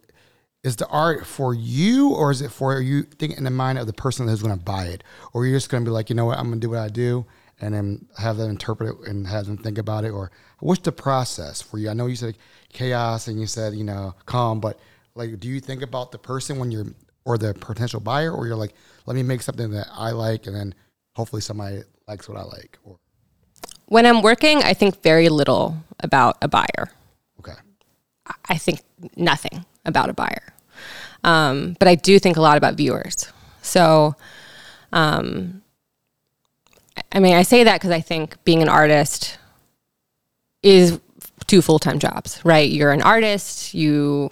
Speaker 2: Is the art for you or is it for you thinking in the mind of the person who's going to buy it? Or you're just going to be like, you know what, I'm going to do what I do and then have them interpret it and have them think about it? Or what's the process for you? I know you said chaos and you said, you know, calm, but like, do you think about the person when you're, or the potential buyer, or you're like, let me make something that I like and then hopefully somebody likes what I like? Or,
Speaker 5: When I'm working, I think very little about a buyer.
Speaker 2: okay.
Speaker 5: I think nothing about a buyer. Um, but I do think a lot about viewers. So, um, I mean, I say that because I think being an artist is two full time jobs, right? You're an artist, you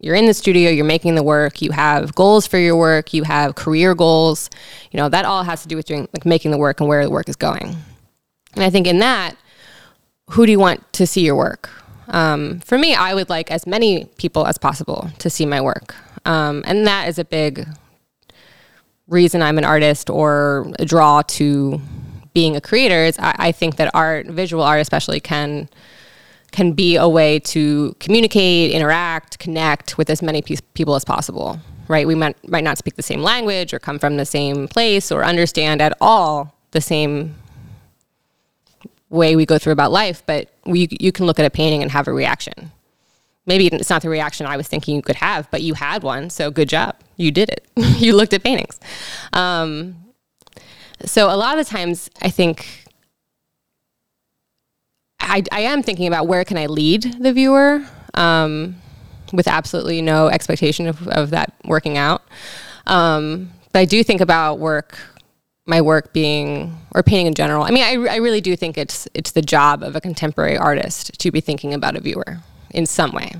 Speaker 5: you're in the studio, you're making the work, you have goals for your work, you have career goals. You know, that all has to do with doing like making the work and where the work is going. And I think in that, who do you want to see your work? Um, for me, I would like as many people as possible to see my work. Um, and that is a big reason I'm an artist or a draw to being a creator is I, I think that art, visual art especially, can can be a way to communicate, interact, connect with as many pe- people as possible. Right? We might might not speak the same language or come from the same place or understand at all the same way we go through about life, but we, you can look at a painting and have a reaction. Maybe it's not the reaction I was thinking you could have, but you had one, so good job. You did it. you looked at paintings. Um, so a lot of the times, I think I, I am thinking about where can I lead the viewer um, with absolutely no expectation of, of that working out. Um, but I do think about work my work being or painting in general. I mean, I, I really do think it's it's the job of a contemporary artist to be thinking about a viewer in some way.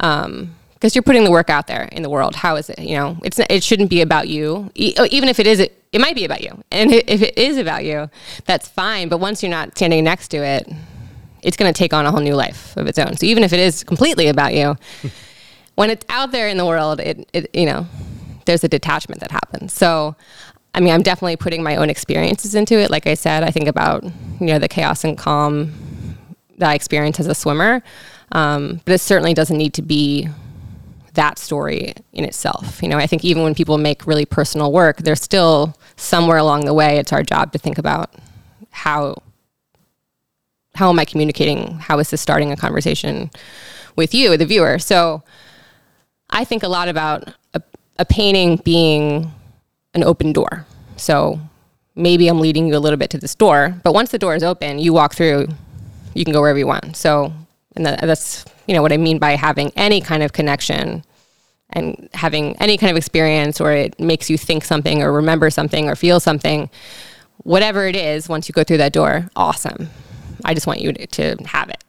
Speaker 5: Um, because you're putting the work out there in the world. How is it? You know, it's it shouldn't be about you. E- even if it is, it, it might be about you. And if it is about you, that's fine. But once you're not standing next to it, it's going to take on a whole new life of its own. So even if it is completely about you, when it's out there in the world, it, it you know, there's a detachment that happens. So I mean, I'm definitely putting my own experiences into it. Like I said, I think about you know the chaos and calm that I experience as a swimmer, um, but it certainly doesn't need to be that story in itself. You know, I think even when people make really personal work, there's still somewhere along the way. It's our job to think about how how am I communicating? How is this starting a conversation with you, the viewer? So I think a lot about a, a painting being an open door. So maybe I'm leading you a little bit to this door, but once the door is open, you walk through, you can go wherever you want. So, and that's you know what I mean by having any kind of connection and having any kind of experience, or it makes you think something, or remember something, or feel something. Whatever it is, once you go through that door, awesome. I just want you to, to have it.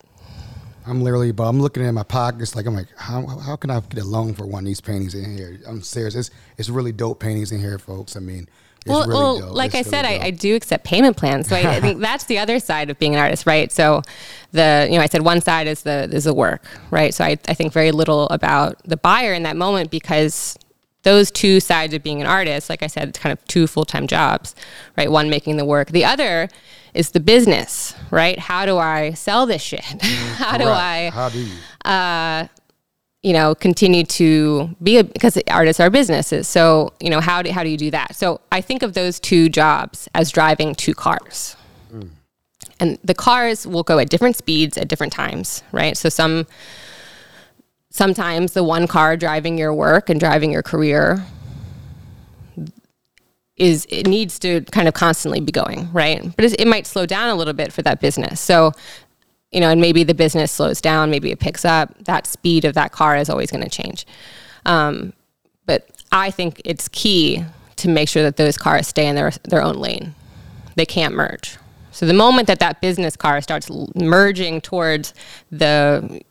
Speaker 2: I'm literally, but I'm looking in my pockets like I'm like, how, how can I get a loan for one of these paintings in here? I'm serious. It's it's really dope paintings in here, folks. I mean,
Speaker 5: well,
Speaker 2: really
Speaker 5: well like
Speaker 2: It's
Speaker 5: I said,
Speaker 2: really
Speaker 5: I, I do accept payment plans. So I, I think that's the other side of being an artist, right? So the you know I said one side is the is the work, right? So I, I think very little about the buyer in that moment because those two sides of being an artist, like I said, it's kind of two full time jobs, right? One making the work, the other is the business, right? How do I sell this shit? How do I
Speaker 2: How do you?
Speaker 5: Uh, you know, continue to be a, because artists are businesses. So, you know, how do, how do you do that? So I think of those two jobs as driving two cars. And the cars will go at different speeds at different times, right? So some sometimes the one car driving your work and driving your career is it needs to kind of constantly be going, right? But it might slow down a little bit for that business. So, you know, and maybe the business slows down, maybe it picks up. That speed of that car is always going to change. Um, but I think it's key to make sure that those cars stay in their their own lane. They can't merge. So the moment that that business car starts merging towards the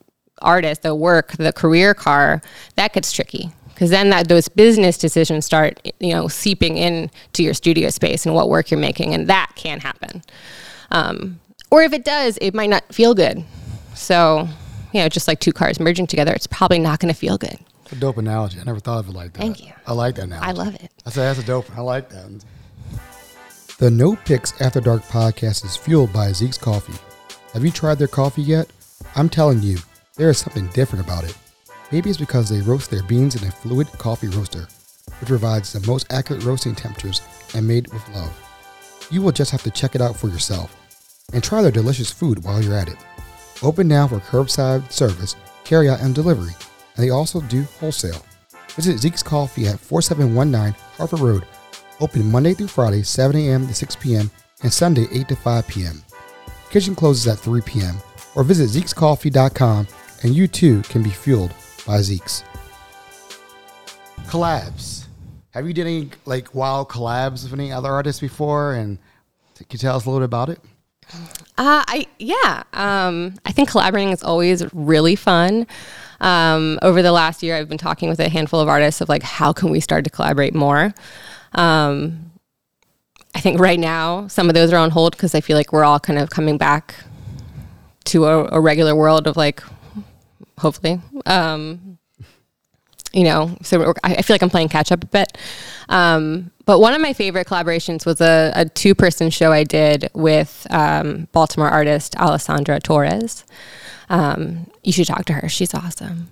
Speaker 5: artist, the work, the career car, that gets tricky because then that those business decisions start, you know, seeping in to your studio space and what work you're making, and that can happen. Um, or if it does, it might not feel good. So, you know, just like two cars merging together, it's probably not going to feel good.
Speaker 2: It's a dope analogy. I never thought of it like that.
Speaker 5: Thank you.
Speaker 2: I like that analogy.
Speaker 5: I love it.
Speaker 2: I said that's a dope. I like that. The No Picks After Dark podcast is fueled by Zeke's Coffee. Have you tried their coffee yet? I'm telling you, there is something different about it. Maybe it's because they roast their beans in a fluid coffee roaster, which provides the most accurate roasting temperatures and made with love. You will just have to check it out for yourself and try their delicious food while you're at it. Open now for curbside service, carryout, and delivery, and they also do wholesale. Visit Zeke's Coffee at 4719 Harford Road, open Monday through Friday, 7 a.m. to 6 p.m., and Sunday, 8 to 5 p.m. Kitchen closes at 3 p.m., or visit Zeke'sCoffee.com, and you too can be fueled by Zeke's. Collabs. Have you done any like wild collabs with any other artists before? And can you tell us a little bit about it?
Speaker 5: Uh, I yeah. Um, I think collaborating is always really fun. Um, over the last year, I've been talking with a handful of artists of like how can we start to collaborate more. Um, I think right now some of those are on hold because I feel like we're all kind of coming back to a, a regular world of like hopefully. Um, you know, so I feel like I'm playing catch up a bit. Um, but one of my favorite collaborations was a, a two person show I did with um, Baltimore artist Alessandra Torres. Um, you should talk to her. She's awesome.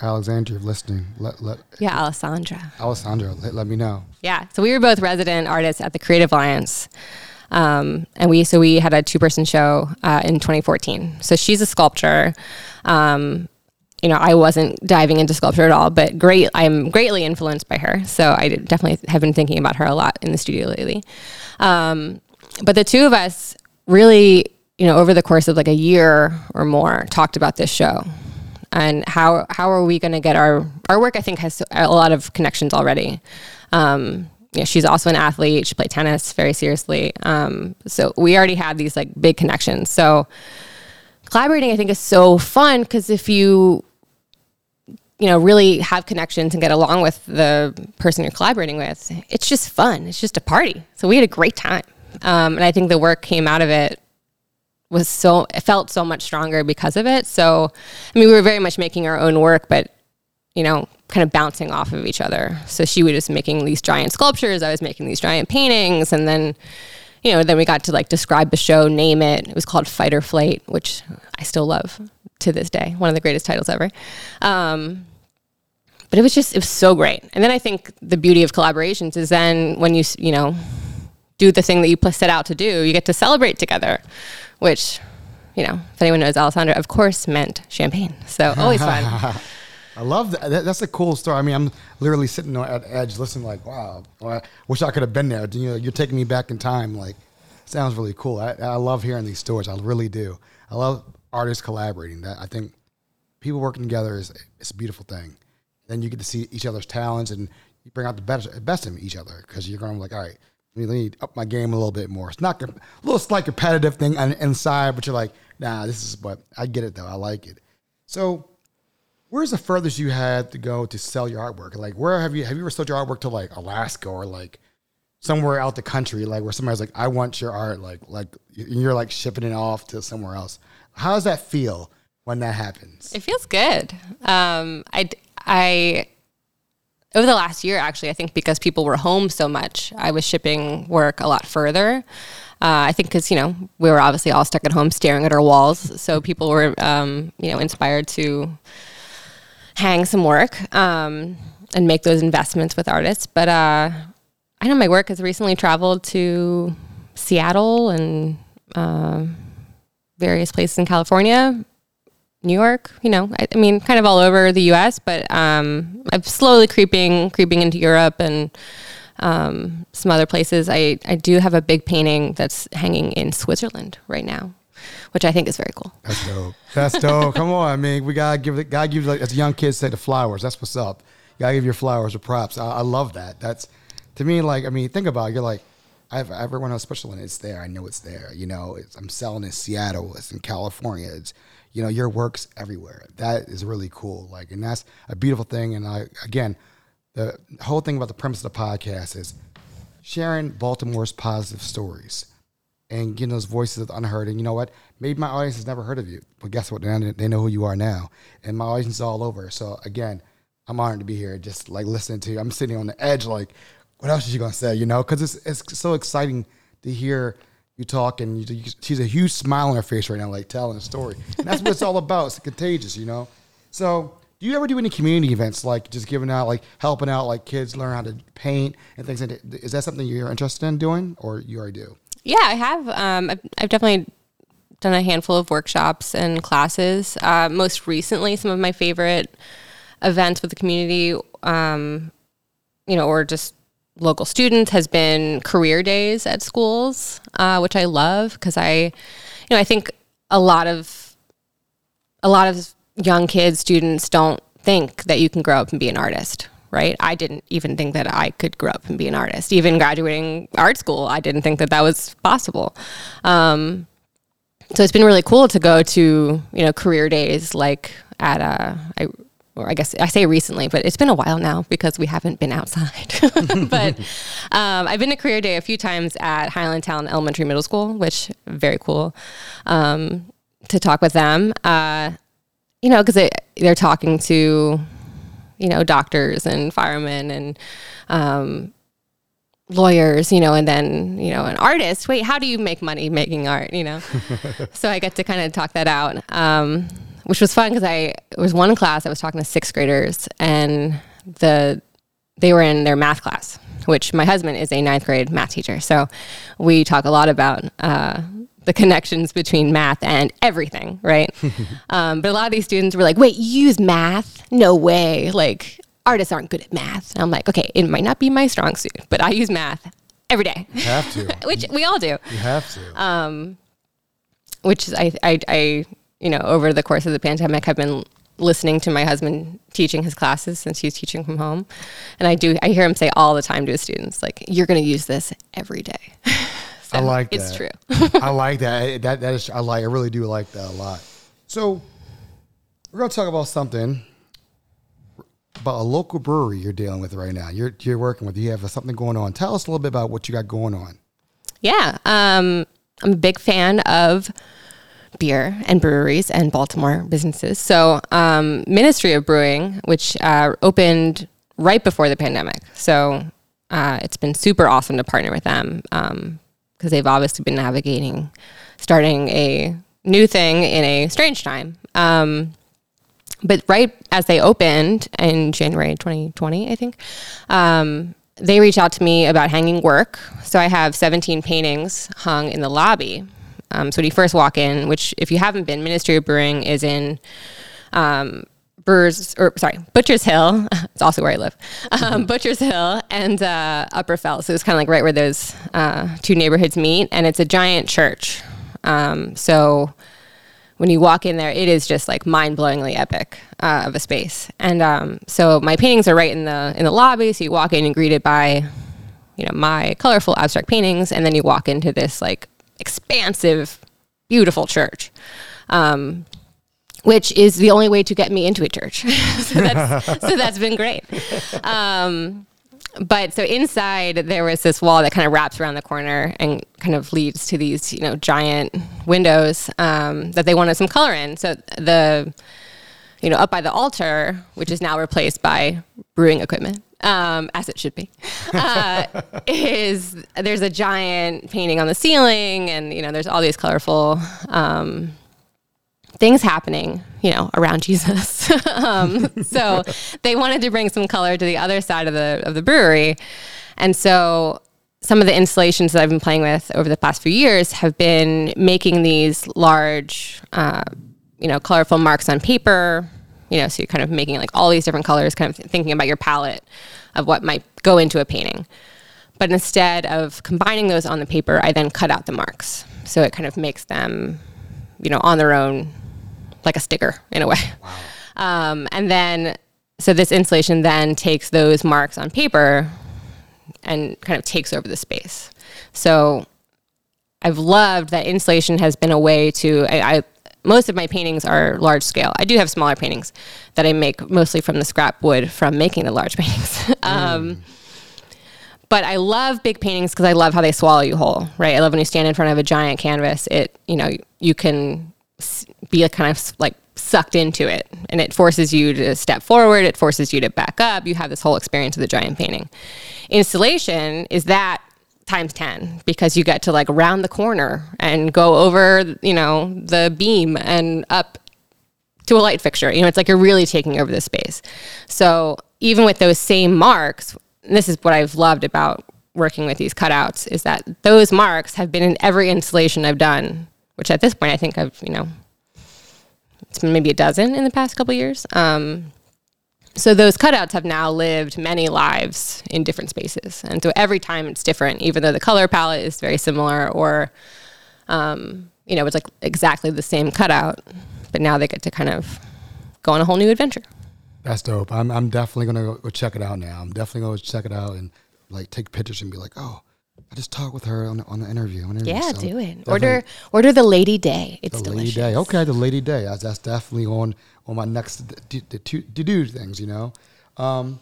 Speaker 2: Alexandra, listening, let, let
Speaker 5: Yeah, Alessandra.
Speaker 2: Alessandra, let, let me know.
Speaker 5: Yeah. So we were both resident artists at the Creative Alliance. Um, and we so we had a two person show uh, in 2014. So she's a sculptor. Um, you know, I wasn't diving into sculpture at all, but great. I'm greatly influenced by her. So I definitely have been thinking about her a lot in the studio lately. Um, but the two of us really, you know, over the course of like a year or more, talked about this show and how how are we going to get our our work? I think has a lot of connections already. Um, yeah, she's also an athlete. She played tennis very seriously. Um, so we already had these like big connections. So collaborating, I think, is so fun because if you you know really have connections and get along with the person you're collaborating with, it's just fun. It's just a party. So we had a great time, um, and I think the work came out of it was so it felt so much stronger because of it. So I mean, we were very much making our own work, but you know, kind of bouncing off of each other. So she was just making these giant sculptures, I was making these giant paintings, and then, you know, then we got to like describe the show, name it. It was called Fight or Flight, which I still love to this day, one of the greatest titles ever. Um, but it was just it was so great. And then I think the beauty of collaborations is then when you you know do the thing that you set out to do, you get to celebrate together, which you know, if anyone knows Alessandra, of course meant champagne. So always fun.
Speaker 2: I love that. that. That's a cool story. I mean, I'm literally sitting at edge, listening, like, wow, I wish I could have been there. You know, you're taking me back in time. Like, sounds really cool. I, I love hearing these stories. I really do. I love artists collaborating. That I think people working together is it's a beautiful thing. Then you get to see each other's talents and you bring out the best best in each other because you're going to like, all right, let me up my game a little bit more. It's not a little slight competitive thing inside, but you're like, nah, this is what I get it though. I like it. So where's the furthest you had to go to sell your artwork? Like, where have you have you ever sold your artwork to like Alaska or like somewhere out the country, like where somebody's like, I want your art, like like you're like shipping it off to somewhere else. How does that feel when that happens?
Speaker 5: It feels good. Um, I I over the last year, actually, I think because people were home so much, I was shipping work a lot further. Uh, I think because you know we were obviously all stuck at home staring at our walls, so people were um, you know inspired to hang some work um, and make those investments with artists. But uh, I know my work has recently traveled to Seattle and uh, various places in California, New York. You know, I, I, mean, kind of all over the U.S. But um, I'm slowly creeping, creeping into Europe and um, some other places. I I do have a big painting that's hanging in Switzerland right now which I think is very cool.
Speaker 2: That's dope. That's dope. Come on, I mean, we gotta give it. Gotta give like as young kids say the flowers. That's what's up. You gotta give your flowers or props. I, I love that. That's to me like I mean, think about it. You're like. I've everyone else, especially when it's there. I know it's there. You know, I'm selling in Seattle. It's in California. It's you know your work's everywhere. That is really cool. Like, and that's a beautiful thing. And I again, the whole thing about the premise of the podcast is sharing Baltimore's positive stories and getting those voices unheard. And you know what? Maybe my audience has never heard of you, but guess what? They know who you are now, and my audience is all over. So again, I'm honored to be here, just like listening to you. I'm sitting on the edge, like, what else is she gonna say? You know, because it's it's so exciting to hear you talk, and you, she's a huge smile on her face right now, like telling a story. And that's what it's all about. It's contagious, you know. So do you ever do any community events like just giving out like helping out like kids learn how to paint and things like that is that something you're interested in doing or you already do
Speaker 5: yeah, I have. Um, I've, I've, definitely done a handful of workshops and classes. Uh, most recently, some of my favorite events with the community, um, you know, or just local students has been career days at schools, uh, which I love because I, you know, I think a lot of a lot of young kids, students don't think that you can grow up and be an artist, right? I didn't even think that I could grow up and be an artist. Even graduating art school, I didn't think that that was possible. Um, so it's been really cool to go to you know career days like at a I, or I guess I say recently, but it's been a while now because we haven't been outside. but um, I've been to career day a few times at Highlandtown Elementary Middle School, which very cool um, to talk with them. Uh, you know, because they're talking to you know, doctors and firemen and um, lawyers, you know, and then, you know, an artist. Wait, how do you make money making art, you know? so I get to kind of talk that out, um, which was fun because I, it was one class I was talking to sixth graders and the, they were in their math class, which my husband is a ninth grade math teacher. So we talk a lot about, uh, the connections between math and everything, right? um, but a lot of these students were like, wait, you use math? No way. Like, artists aren't good at math. And I'm like, okay, it might not be my strong suit, but I use math every day.
Speaker 2: You have to.
Speaker 5: which we all do.
Speaker 2: You have to.
Speaker 5: Um, which I, I, I, you know, over the course of the pandemic, I've been listening to my husband teaching his classes since he's teaching from home. And I do, I hear him say all the time to his students, like, you're going to use this every day.
Speaker 2: I like
Speaker 5: it's
Speaker 2: that.
Speaker 5: true.
Speaker 2: I like that. That that is I like. I really do like that a lot. So we're gonna talk about something about a local brewery you're dealing with right now. You're you're working with. You have something going on. Tell us a little bit about what you got going on.
Speaker 5: Yeah. Um, I'm a big fan of beer and breweries and Baltimore businesses. So, um, Ministry of Brewing, which uh, opened right before the pandemic. So, uh, it's been super awesome to partner with them because they've obviously been navigating starting a new thing in a strange time. Um, but right as they opened in January 2020, I think, um, they reached out to me about hanging work. So I have 17 paintings hung in the lobby. Um, so when you first walk in, which if you haven't been, Ministry of Brewing is in um, Brewers, or sorry, Butcher's Hill. It's also where I live. Um, Butcher's Hill and uh, Upper Fell. So it's kind of like right where those uh, two neighborhoods meet, and it's a giant church. Um, so when you walk in there, it is just like mind-blowingly epic uh, of a space. And um, so my paintings are right in the in the lobby. So you walk in and greeted by, you know, my colorful abstract paintings, and then you walk into this like expansive, beautiful church. Um, which is the only way to get me into a church. so, that's, so that's been great. Um, but so inside there was this wall that kind of wraps around the corner and kind of leads to these you know giant windows um, that they wanted some color in so the you know up by the altar which is now replaced by brewing equipment um, as it should be uh, is there's a giant painting on the ceiling and you know there's all these colorful um, things happening, you know, around Jesus. um, so they wanted to bring some color to the other side of the of the brewery, and so some of the installations that I've been playing with over the past few years have been making these large, uh, you know, colorful marks on paper. You know, so you're kind of making like all these different colors, kind of thinking about your palette of what might go into a painting. But instead of combining those on the paper, I then cut out the marks. So it kind of makes them, you know, on their own, like a sticker in a way. Um, and then, so this installation then takes those marks on paper and kind of takes over the space. So I've loved that installation has been a way to, I, I most of my paintings are large scale. I do have smaller paintings that I make mostly from the scrap wood from making the large paintings. um, but I love big paintings because I love how they swallow you whole, right? I love when you stand in front of a giant canvas. It, you know, you can be kind of like sucked into it, and it forces you to step forward. It forces you to back up. You have this whole experience of the giant painting. Installation is that times 10 because you get to like round the corner and go over, you know, the beam and up to a light fixture. You know, it's like you're really taking over the space. So even with those same marks, this is what I've loved about working with these cutouts is that those marks have been in every installation I've done, which at this point I think I've, you know, it's been maybe a dozen in the past couple years. Um, so those cutouts have now lived many lives in different spaces, and so every time it's different, even though the color palette is very similar, or um, you know, it's like exactly the same cutout, but now they get to kind of go on a whole new adventure.
Speaker 2: That's dope. I'm I'm definitely gonna go, go check it out now. I'm definitely gonna check it out and like take pictures and be like, oh, I just talked with her on the, on the interview. on the interview."
Speaker 5: Yeah,
Speaker 2: So
Speaker 5: do it. Order order the Lady Day. It's
Speaker 2: the
Speaker 5: delicious.
Speaker 2: lady day. Okay, the lady day. That's, that's definitely on on my next to, to do things. You know. Um,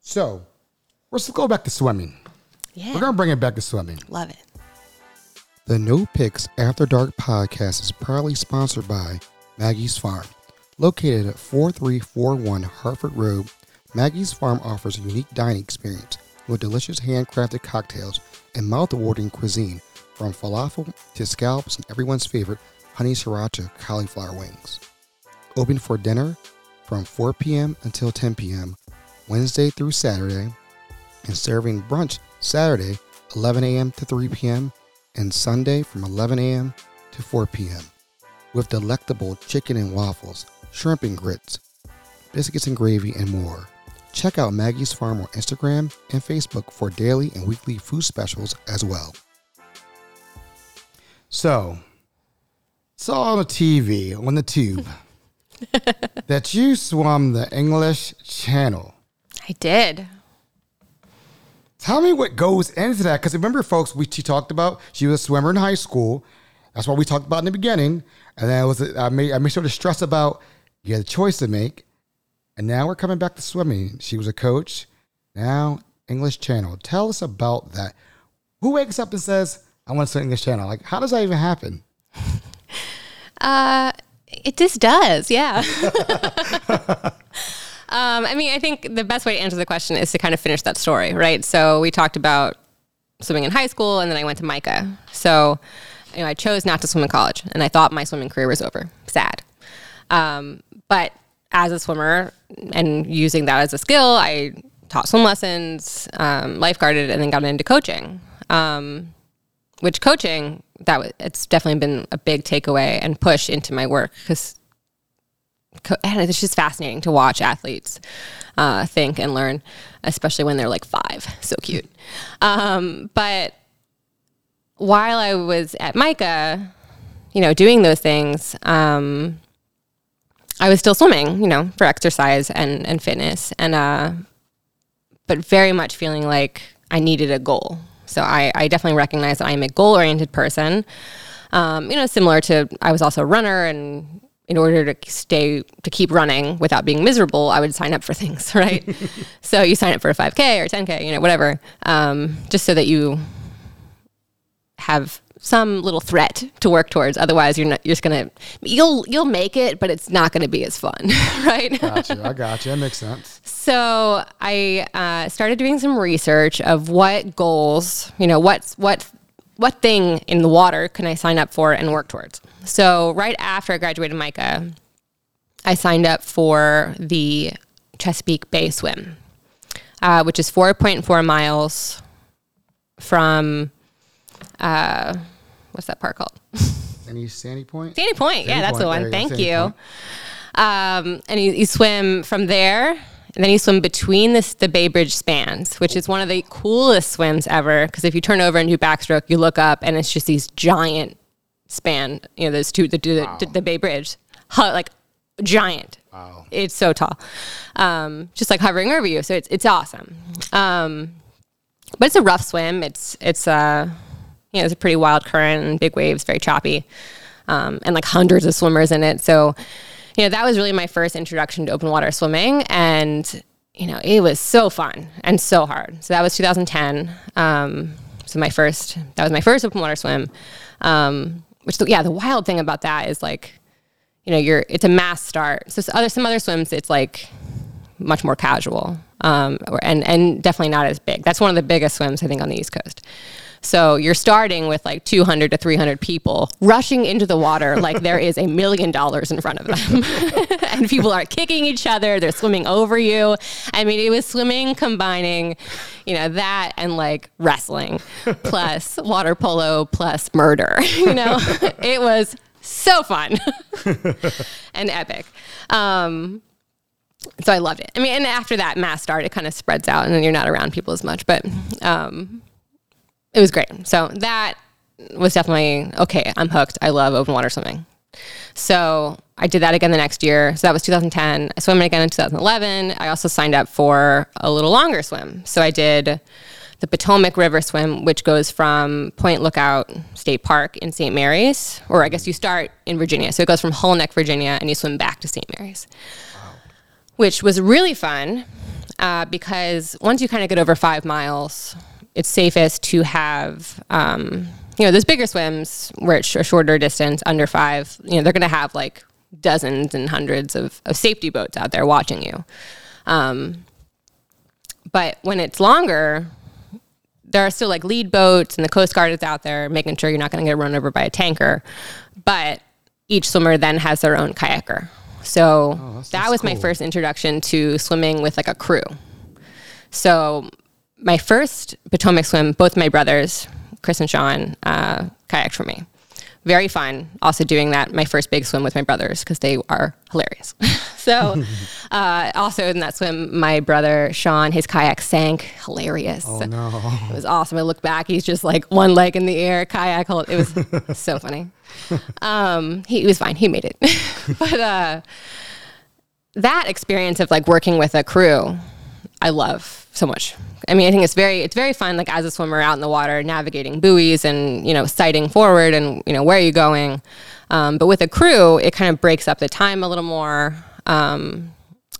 Speaker 2: so let's go back to swimming.
Speaker 5: Yeah,
Speaker 2: We're gonna bring it back to swimming.
Speaker 5: love it.
Speaker 2: The No Picks After Dark podcast is proudly sponsored by Maggie's Farm. Located at 4341 Harford Road, Maggie's Farm offers a unique dining experience with delicious handcrafted cocktails and mouth-watering cuisine from falafel to scallops and everyone's favorite honey sriracha cauliflower wings. Open for dinner from 4 p.m. until 10 p.m. Wednesday through Saturday and serving brunch Saturday 11 a.m. to 3 p.m. and Sunday from 11 a.m. to 4 p.m. with delectable chicken and waffles, shrimp and grits, biscuits and gravy, and more. Check out Maggie's Farm on Instagram and Facebook for daily and weekly food specials as well. So, saw on the TV, on the tube, that you swam the English Channel.
Speaker 5: I did.
Speaker 2: Tell me what goes into that. Because remember, folks, we she talked about she was a swimmer in high school. That's what we talked about in the beginning. And then it was I made I made sure to stress about you had a choice to make. And now we're coming back to swimming. She was a coach. Now English Channel. Tell us about that. Who wakes up and says, I want to swim English Channel? Like, how does that even happen?
Speaker 5: Uh, it just does, yeah. um, I mean, I think the best way to answer the question is to kind of finish that story, right? So we talked about swimming in high school, and then I went to MICA. So, you know, I chose not to swim in college, and I thought my swimming career was over. Sad. Um, but as a swimmer and using that as a skill, I taught swim lessons, um, lifeguarded, and then got into coaching. Um, which coaching that was, it's definitely been a big takeaway and push into my work because co- it's just fascinating to watch athletes uh, think and learn, especially when they're like five. So cute. Um, but while I was at MICA, you know, doing those things, um, I was still swimming, you know, for exercise and, and fitness, and uh, but very much feeling like I needed a goal. So I, I definitely recognize that I'm a goal oriented person. Um, you know, similar to I was also a runner, and in order to stay to keep running without being miserable, I would sign up for things, right? so you sign up for a 5K or 10K, you know, whatever, um, just so that you have some little threat to work towards. Otherwise, you're not. You're just gonna. You'll you'll make it, but it's not gonna be as fun, right?
Speaker 2: Gotcha. I got you. That makes sense.
Speaker 5: So I uh, started doing some research of what goals, you know, what's what what thing in the water can I sign up for and work towards. So right after I graduated MICA, I signed up for the Chesapeake Bay Swim, uh, which is 4.4 miles from uh, what's that park called?
Speaker 2: Any Sandy Point?
Speaker 5: Sandy Point. yeah,
Speaker 2: Sandy
Speaker 5: that's the one.
Speaker 2: There
Speaker 5: Thank you. Um, and you, you swim from there, and then you swim between this, the Bay Bridge spans, which is one of the coolest swims ever. Because if you turn over and do backstroke, you look up, and it's just these giant span. You know, those two, the the, the Bay Bridge, like giant.
Speaker 2: Wow.
Speaker 5: It's so tall, um, just like hovering over you. So it's it's awesome. Um, but it's a rough swim. It's it's uh, you know, it's a pretty wild current and big waves, very choppy, um, and like hundreds of swimmers in it. So, you know, that was really my first introduction to open water swimming, and you know, it was so fun and so hard. So that was 2010. Um, so my first, that was my first open water swim. Um, which, yeah, the wild thing about that is like, you know, you're it's a mass start. So other some other swims, it's like much more casual, um, and and definitely not as big. That's one of the biggest swims I think on the East Coast. So you're starting with like 200 to 300 people rushing into the water like there is a million dollars in front of them, and people are kicking each other. They're swimming over you. I mean, it was swimming combining, you know, that and like wrestling, plus water polo, plus murder. You know, it was so fun and epic. Um, so I loved it. I mean, and after that mass start, it kind of spreads out, and then you're not around people as much. But um, it was great. So that was definitely okay. I'm hooked. I love open water swimming. So I did that again the next year. So that was 2010. I swam again in 2011. I also signed up for a little longer swim. So I did the Potomac River swim, which goes from Point Lookout State Park in St. Mary's, or I guess you start in Virginia. So it goes from Hull Neck, Virginia, and you swim back to St. Mary's, which was really fun uh, because once you kind of get over five miles, it's safest to have, um, you know, those bigger swims where it's a shorter distance, under five, you know, they're going to have like dozens and hundreds of, of safety boats out there watching you. Um, but when it's longer, there are still like lead boats and the Coast Guard is out there making sure you're not going to get run over by a tanker. But each swimmer then has their own kayaker. So that
Speaker 2: that's
Speaker 5: was my first introduction to swimming with like a crew. So my first Potomac swim, both my brothers, Chris and Sean, uh, kayaked for me. Very fun. Also doing that, my first big swim with my brothers because they are hilarious. so, uh, also in that swim, my brother Sean, his kayak sank. Hilarious.
Speaker 2: Oh no.
Speaker 5: It was awesome. I look back, he's just like one leg in the air, kayak hold. It was so funny. Um, he, he was fine. He made it. but uh, that experience of like working with a crew, I love so much. I mean, I think it's very it's very fun like as a swimmer out in the water, navigating buoys and you know sighting forward and you know where are you going. Um, but with a crew, it kind of breaks up the time a little more. Um,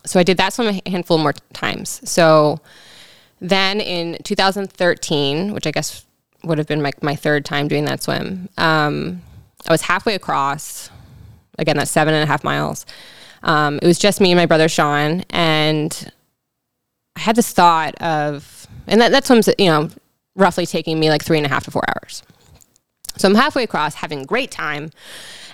Speaker 5: so I did that swim a handful more times. So then in 2013, which I guess would have been my, my third time doing that swim, um, I was halfway across. Again, that's seven and a half miles. Um, it was just me and my brother Sean, and I had this thought of, and that, that swim's you know roughly taking me like three and a half to four hours. So I'm halfway across, having a great time,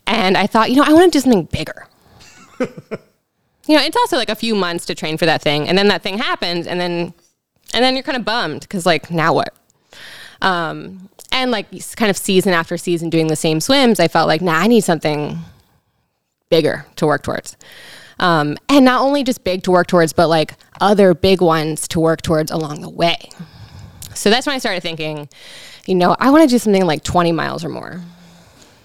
Speaker 5: and I thought, you know, I want to do something bigger. you know, it's also like a few months to train for that thing, and then that thing happens, and then and then you're kind of bummed because like now what? Um, and like kind of season after season doing the same swims, I felt like, nah, I need something bigger to work towards. Um, and not only just big to work towards, but like other big ones to work towards along the way. So that's when I started thinking, you know, I want to do something like 20 miles or more.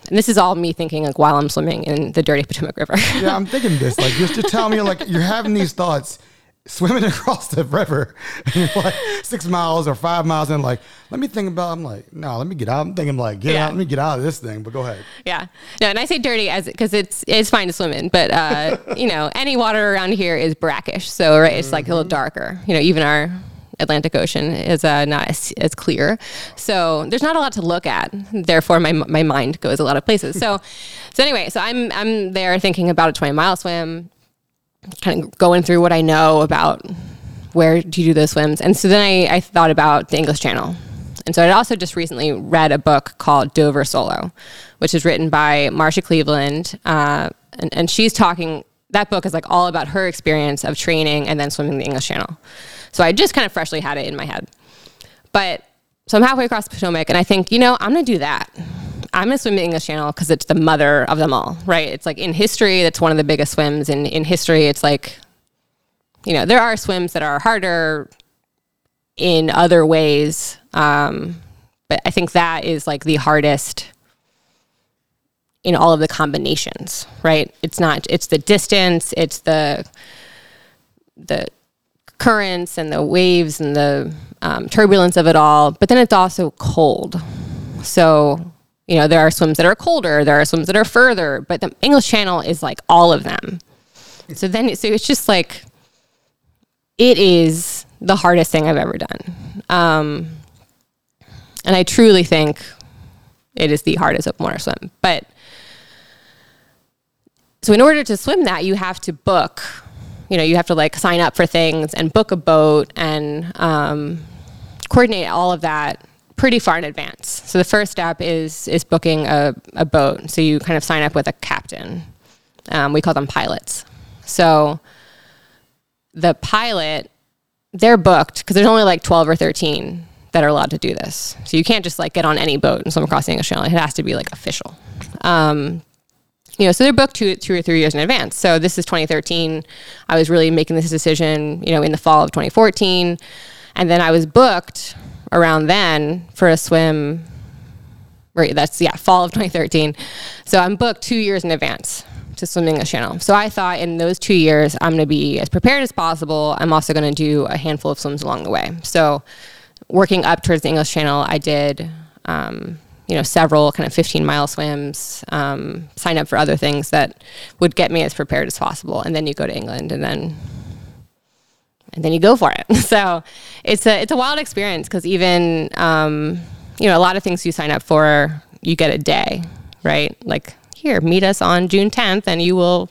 Speaker 5: And this is all me thinking like while I'm swimming in the dirty Potomac River.
Speaker 2: yeah, I'm thinking this. Like, just to tell me, like, you're having these thoughts swimming across the river like six miles or five miles and like let me think about i'm like no let me get out i'm thinking like get yeah. out let me get out of this thing but go ahead
Speaker 5: yeah no and i say dirty as because it's it's fine to swim in but uh you know any water around here is brackish so right it's mm-hmm. like a little mm-hmm. darker you know even our Atlantic Ocean is uh, not as, as, clear, so there's not a lot to look at. Therefore, my, my mind goes a lot of places. So, so anyway, so I'm I'm there thinking about a 20 mile swim kind of going through what I know about where do you do those swims. And so then I, I thought about the English Channel. And so I'd also just recently read a book called Dover Solo, which is written by Marcia Cleveland. Uh, and, and she's talking, that book is like all about her experience of training and then swimming the English Channel. So I just kind of freshly had it in my head. But so I'm halfway across the Potomac and I think, you know, I'm going to do that. I'm to swim the English Channel because it's the mother of them all, right? It's like in history, that's one of the biggest swims. And in history, it's like, you know, there are swims that are harder in other ways. Um, but I think that is like the hardest in all of the combinations, right? It's not, it's the distance, it's the, the currents and the waves and the um, turbulence of it all. But then it's also cold. So you know, there are swims that are colder, there are swims that are further, but the English Channel is like all of them. So then, so it's just like, it is the hardest thing I've ever done. Um, and I truly think it is the hardest open water swim. But so in order to swim that, you have to book, you know, you have to like sign up for things and book a boat and um, coordinate all of that pretty far in advance. So the first step is is booking a, a boat. So you kind of sign up with a captain. Um, we call them pilots. So the pilot, they're booked because there's only like 12 or 13 that are allowed to do this. So you can't just like get on any boat and swim across the English Channel. It has to be like official. Um, you know, so they're booked two, two or three years in advance. So this is 2013. I was really making this decision, you know, in the fall of 2014. And then I was booked around then for a swim. Right, that's yeah, fall of 2013. So I'm booked two years in advance to swimming the channel. So I thought in those two years I'm going to be as prepared as possible. I'm also going to do a handful of swims along the way. So working up towards the English Channel, I did. Um, you know, several kind of 15 mile swims, um, sign up for other things that would get me as prepared as possible. And then you go to England and then and then you go for it. So it's a it's a wild experience because even um, you know a lot of things you sign up for, you get a day, right? Like here, meet us on June 10th, and you will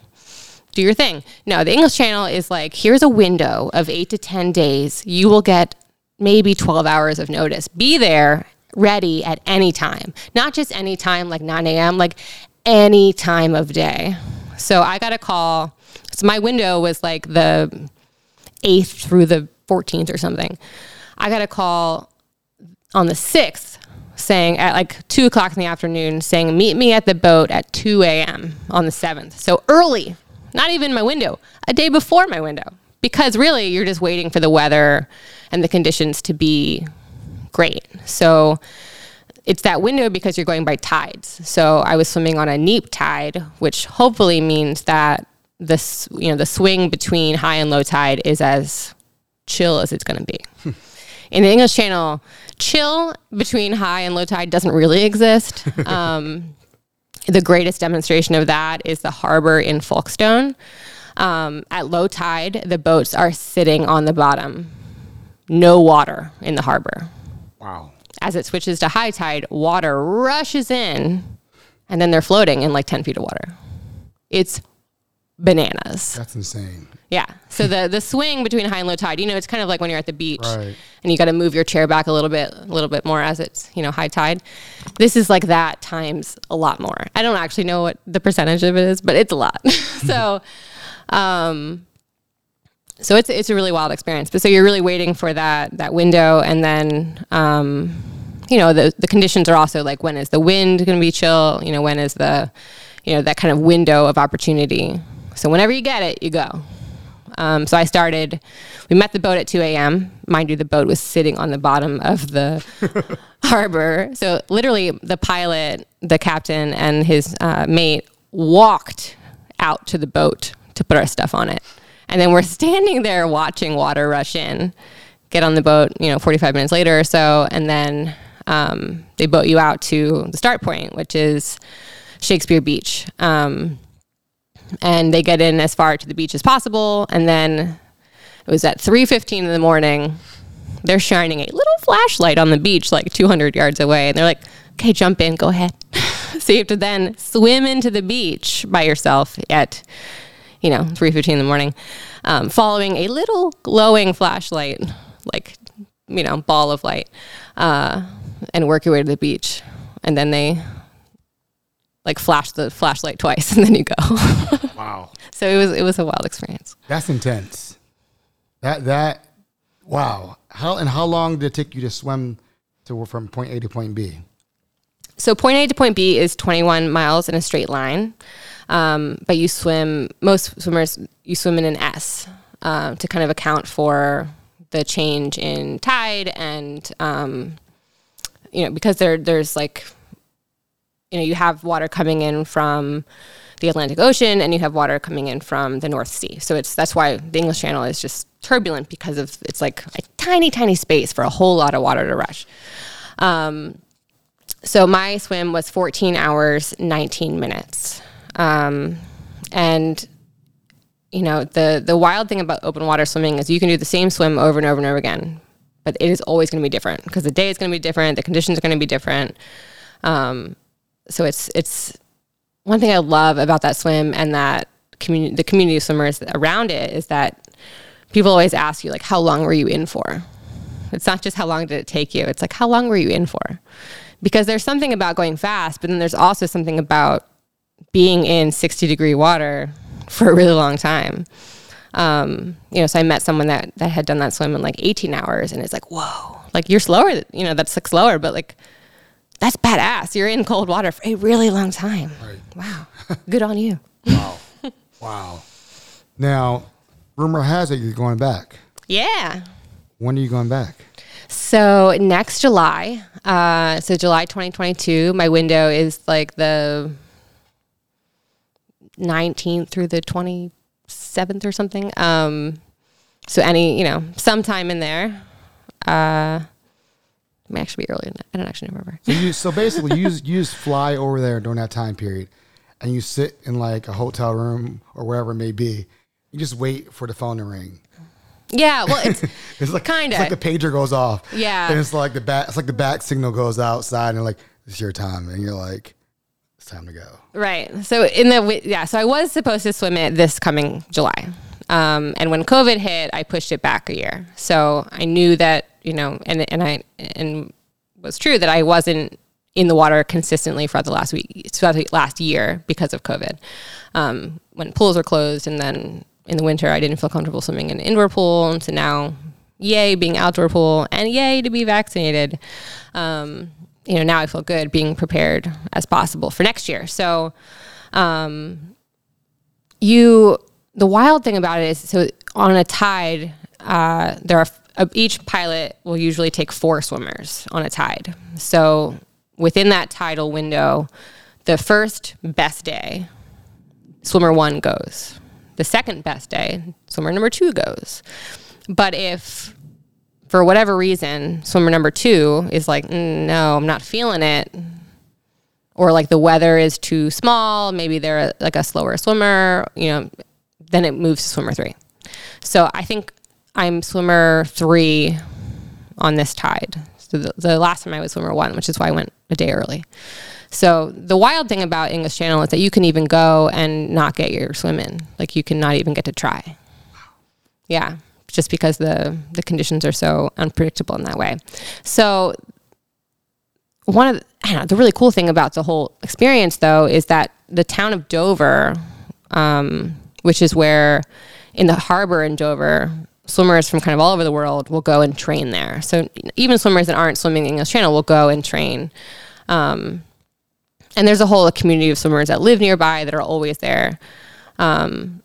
Speaker 5: do your thing. No, the English Channel is like here's a window of eight to ten days. You will get maybe 12 hours of notice. Be there, ready at any time, not just any time like 9 a.m. Like any time of day. So I got a call. So my window was like the 8th through the 14th or something. I got a call on the 6th saying at like 2 o'clock in the afternoon saying, meet me at the boat at 2 a.m. on the 7th. So early, not even my window, a day before my window. Because really, you're just waiting for the weather and the conditions to be great. So it's that window because you're going by tides. So I was swimming on a neap tide, which hopefully means that this you know the swing between high and low tide is as chill as it's going to be. In the English Channel, chill between high and low tide doesn't really exist. Um, the greatest demonstration of that is the harbor in Folkestone. Um, at low tide, the boats are sitting on the bottom, no water in the harbor.
Speaker 2: Wow.
Speaker 5: As it switches to high tide, water rushes in, and then they're floating in like 10 feet of water. It's bananas.
Speaker 2: That's insane.
Speaker 5: Yeah. So the the swing between high and low tide, you know, it's kind of like when you're at the beach
Speaker 2: Right.
Speaker 5: and you got to move your chair back a little bit, a little bit more as it's you know high tide. This is like that times a lot more. I don't actually know what the percentage of it is, but it's a lot. so, um, so it's it's a really wild experience. But so you're really waiting for that that window, and then um, you know the the conditions are also like when is the wind going to be chill? You know when is the you know that kind of window of opportunity. So whenever you get it, you go. Um, so I started. We met the boat at 2 a.m. Mind you, the boat was sitting on the bottom of the harbor. So literally, the pilot, the captain, and his uh, mate walked out to the boat to put our stuff on it, and then we're standing there watching water rush in. Get on the boat, you know, 45 minutes later or so, and then um, they boat you out to the start point, which is Shakespeare Beach. Um, and they get in as far to the beach as possible. And then it was at 3.15 in the morning. They're shining a little flashlight on the beach like 200 yards away. And they're like okay jump in go ahead. So you have to then swim into the beach by yourself at you know 3.15 in the morning um, following a little glowing flashlight like you know ball of light uh, and work your way to the beach. And then they like flash the flashlight twice and then you go
Speaker 2: Wow.
Speaker 5: so it was it was a wild experience
Speaker 2: That's intense. That that wow. How and how long did it take you to swim to from point A to point B?
Speaker 5: so point a to point b is 21 miles in a straight line um, but you swim most swimmers you swim in an s uh, to kind of account for the change in tide and um, you know because there there's like you know you have water coming in from the Atlantic Ocean and you have water coming in from the North Sea. So it's that's why the English Channel is just turbulent because of it's like a tiny tiny space for a whole lot of water to rush. Um, so my swim was 14 hours 19 minutes. Um, and you know the the wild thing about open water swimming is you can do the same swim over and over and over again, but it is always going to be different because the day is going to be different, the conditions are going to be different. Um, so it's it's one thing I love about that swim and that community, the community of swimmers around it is that people always ask you like, how long were you in for? It's not just how long did it take you. It's like, how long were you in for? Because there's something about going fast, but then there's also something about being in 60 degree water for a really long time. Um, you know, so I met someone that, that had done that swim in like 18 hours and it's like, whoa, like you're slower, you know, that's like slower, but like, that's badass. You're in cold water for a really long time. Wow. Good on you.
Speaker 2: Wow. Now, rumor has it you're going back.
Speaker 5: Yeah.
Speaker 2: When are you going back?
Speaker 5: So next July, uh, so July 2022, my window is like the 19th through the 27th or something. Um, so any, you know, sometime in there. Uh, it may actually be earlier than that. I don't actually remember.
Speaker 2: So, you, so basically, you just, you just fly over there during that time period, and you sit in like a hotel room or wherever it may be. You just wait for the phone to ring.
Speaker 5: Yeah, well, it's
Speaker 2: It's like
Speaker 5: Kinda.
Speaker 2: Like the pager goes off.
Speaker 5: Yeah.
Speaker 2: and it's like the bat. It's like the bat signal goes outside, and like it's your time, and you're like, it's time to go.
Speaker 5: Right. So in the yeah, so I was supposed to swim it this coming July, um, and when COVID hit, I pushed it back a year. So I knew that you know, and and I and was true that I wasn't in the water consistently for the last week, the last year because of COVID, um, when pools were closed, and then in the winter I didn't feel comfortable swimming in an indoor pool, and so now, yay, being outdoor pool, and yay to be vaccinated. Um, you know, now I feel good being prepared as possible for next year. So, um, you, the wild thing about it is, so on a tide, uh, there are uh, each pilot will usually take four swimmers on a tide. So within that tidal window, the first best day, swimmer one goes. the second best day, swimmer number two goes. But if for whatever reason swimmer number two is like, mm, no, I'm not feeling it, or like the weather is too small, maybe they're like a slower swimmer, you know, then it moves to swimmer three. So I think I'm swimmer three on this tide. So the, the last time I was swimmer one, which is why I went a day early. So the wild thing about English Channel is that you can even go and not get your swim in. Like you can not even get to try. Yeah, just because the the conditions are so unpredictable in that way. So one of the, know, the really cool thing about the whole experience though is that the town of Dover, um, which is where in the harbor in Dover, swimmers from kind of all over the world will go and train there. So even swimmers that aren't swimming in the English Channel will go and train. Um, and there's a whole community of swimmers that live nearby that are always there. Um,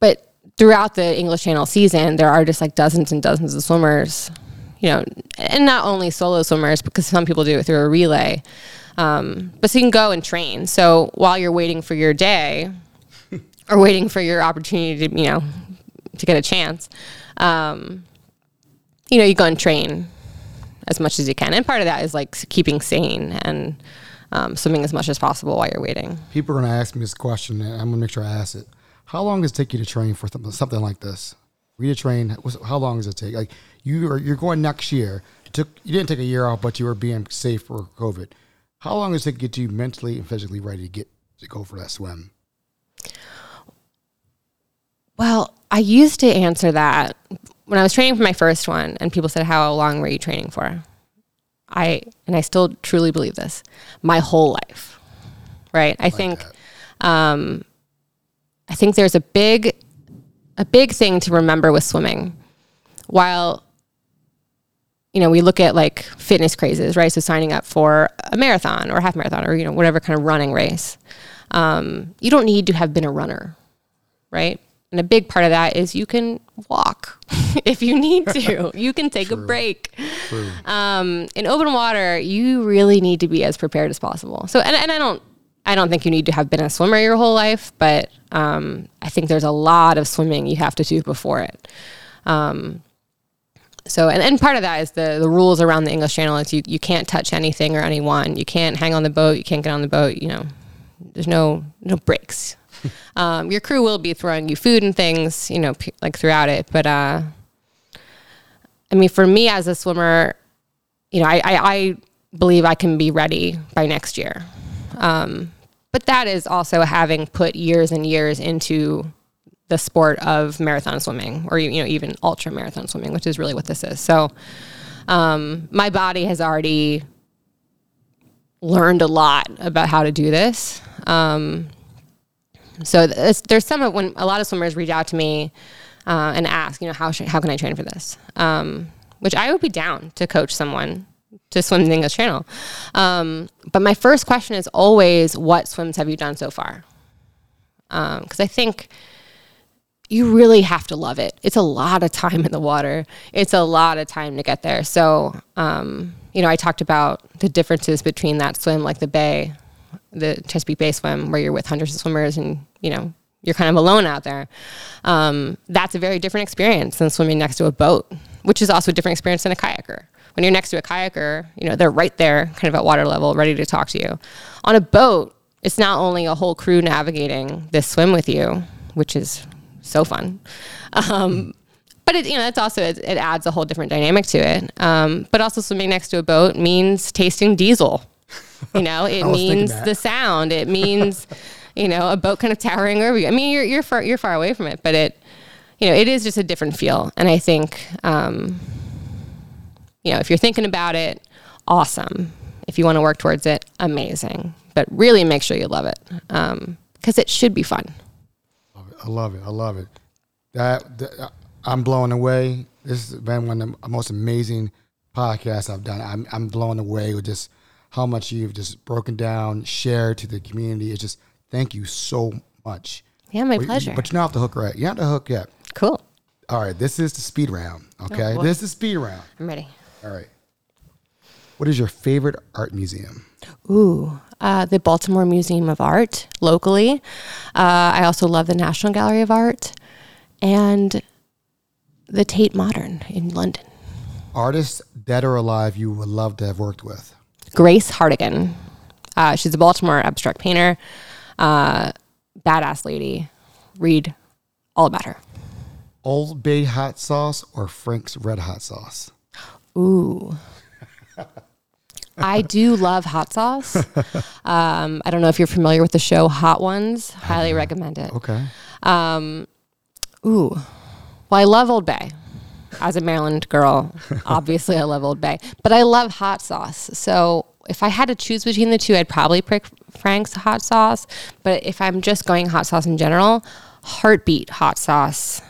Speaker 5: but throughout the English Channel season, there are just like dozens and dozens of swimmers, you know, and not only solo swimmers because some people do it through a relay. Um, but so you can go and train. So while you're waiting for your day or waiting for your opportunity to, you know, to get a chance, um, you know, you go and train as much as you can. And part of that is like keeping sane and um, swimming as much as possible while you're waiting.
Speaker 2: People are going to ask me this question, and I'm going to make sure I ask it. How long does it take you to train for something, something like this? For you to train, how long does it take? Like you are, you're going next year. It took you didn't take a year off, but you were being safe for COVID. How long does it get you mentally and physically ready to get to go for that swim?
Speaker 5: Well, I used to answer that when I was training for my first one, and people said, "How long were you training for?" I and I still truly believe this. My whole life, right? I like think, um, I think there's a big, a big thing to remember with swimming. While you know, we look at like fitness crazes, right? So signing up for a marathon or a half marathon or you know whatever kind of running race. Um, you don't need to have been a runner, right? And a big part of that is you can walk if you need to. You can take a break. Um, in open water, you really need to be as prepared as possible. So, and, and I don't, I don't think you need to have been a swimmer your whole life, but um, I think there's a lot of swimming you have to do before it. Um, so, and, and part of that is the, the rules around the English Channel is you, you can't touch anything or anyone. You can't hang on the boat. You can't get on the boat. You know, there's no no breaks. Um, your crew will be throwing you food and things, you know, p- like throughout it. But uh, I mean, for me as a swimmer, you know, I, I, I believe I can be ready by next year. Um, but that is also having put years and years into the sport of marathon swimming or you know even ultra marathon swimming which is really what this is so um, my body has already learned a lot about how to do this um, so there's some when a lot of swimmers reach out to me uh, and ask, you know, how how can I train for this? Um, which I would be down to coach someone to swim the English Channel. Um, but my first question is always, what swims have you done so far? Because um, I think you really have to love it. It's a lot of time in the water. It's a lot of time to get there. So, um, you know, I talked about the differences between that swim, like the bay, the Chesapeake Bay swim, where you're with hundreds of swimmers and you know you're kind of alone out there. Um, that's a very different experience than swimming next to a boat, which is also a different experience than a kayaker. When you're next to a kayaker, you know they're right there, kind of at water level, ready to talk to you. On a boat, it's not only a whole crew navigating this swim with you, which is so fun. Um, but it, you know, it's also it, it, adds a whole different dynamic to it. Um, but also, swimming next to a boat means tasting diesel you know, it means the sound. It means, you know, a boat kind of towering over you. I mean, you're you're far you're far away from it, but it, you know, it is just a different feel. And I think, um, you know, if you're thinking about it, awesome. If you want to work towards it, amazing. But really, make sure you love it because um, it should be fun.
Speaker 2: I love it. I love it. That, that I'm blown away. This has been one of the most amazing podcasts I've done. I'm I'm blown away with just how much you've just broken down, shared to the community. It's just thank you so much.
Speaker 5: Yeah, my but, pleasure.
Speaker 2: But you're not off the hook right. You're not the hook yet.
Speaker 5: Cool.
Speaker 2: All right, this is the speed round. Okay, oh, this is the speed round.
Speaker 5: I'm ready.
Speaker 2: All right. What is your favorite art museum?
Speaker 5: Ooh, uh, the Baltimore Museum of Art locally. Uh, I also love the National Gallery of Art and the Tate Modern in London.
Speaker 2: Artists, dead or alive, you would love to have worked with.
Speaker 5: Grace Hartigan. Uh, she's a Baltimore abstract painter, uh, badass lady. Read all about her.
Speaker 2: Old Bay hot sauce or Frank's red hot sauce?
Speaker 5: Ooh. I do love hot sauce. Um, I don't know if you're familiar with the show Hot Ones. Highly recommend it.
Speaker 2: Okay.
Speaker 5: Um, ooh. Well, I love Old Bay. As a Maryland girl, obviously I love Old Bay, but I love hot sauce. So if I had to choose between the two, I'd probably pick Frank's hot sauce. But if I'm just going hot sauce in general, Heartbeat hot sauce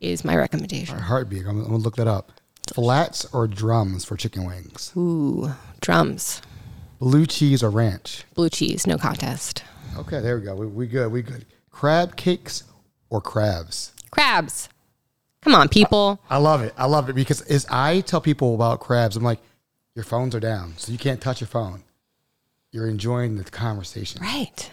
Speaker 5: is my recommendation.
Speaker 2: Heartbeat. I'm, I'm gonna look that up. Flats or drums for chicken wings?
Speaker 5: Ooh, drums,
Speaker 2: Blue cheese or ranch?
Speaker 5: blue cheese, no contest.
Speaker 2: Okay, there we go. We, we good. We good. Crab cakes or crabs?
Speaker 5: Crabs. Come on, people.
Speaker 2: I love it. I love it because as I tell people about crabs, I'm like, your phones are down, so you can't touch your phone. You're enjoying the conversation.
Speaker 5: Right.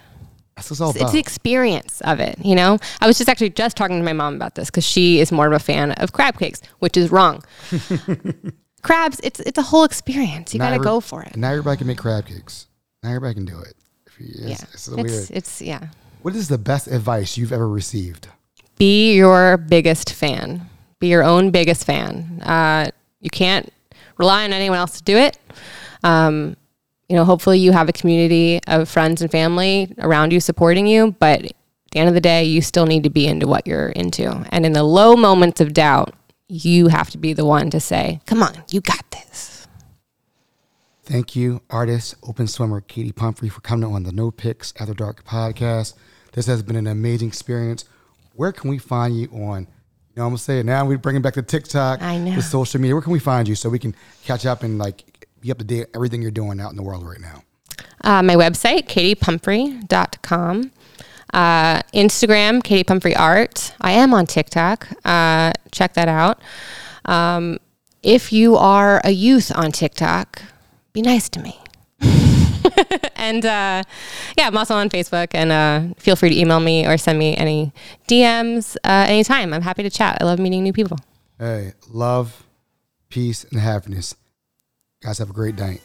Speaker 2: That's what it's all
Speaker 5: It's the experience of it, you know? I was just actually just talking to my mom about this because she is more of a fan of crab cakes, which is wrong. Crabs, it's it's a whole experience. You got to go for it.
Speaker 2: Now everybody can make crab cakes. Now everybody can do it. It's,
Speaker 5: yeah.
Speaker 2: it's
Speaker 5: It's, it's, yeah.
Speaker 2: What is the best advice you've ever received?
Speaker 5: Be your biggest fan. Be your own biggest fan. Uh, you can't rely on anyone else to do it. Um, you know, hopefully you have a community of friends and family around you supporting you, but at the end of the day, you still need to be into what you're into. And in the low moments of doubt, you have to be the one to say, "Come on, you got this."
Speaker 2: Thank you, artist, open swimmer Katie Pumphrey, for coming on the No Picks After Dark podcast. This has been an amazing experience. Where can we find you on? You know, I'm gonna say it now. We're bringing back the TikTok,
Speaker 5: I know.
Speaker 2: the social media. Where can we find you so we can catch up and like be up to date everything you're doing out in the world right now?
Speaker 5: Uh, my website, katiepumphrey.com. Uh, Instagram, Katie Pumphrey Art. I am on TikTok. Uh, check that out. Um, if you are a youth on TikTok, be nice to me. and uh, yeah, I'm also on Facebook, and uh, feel free to email me or send me any DMs uh, anytime. I'm happy to chat. I love meeting new people.
Speaker 2: Hey, love, peace, and happiness. Guys, have a great night.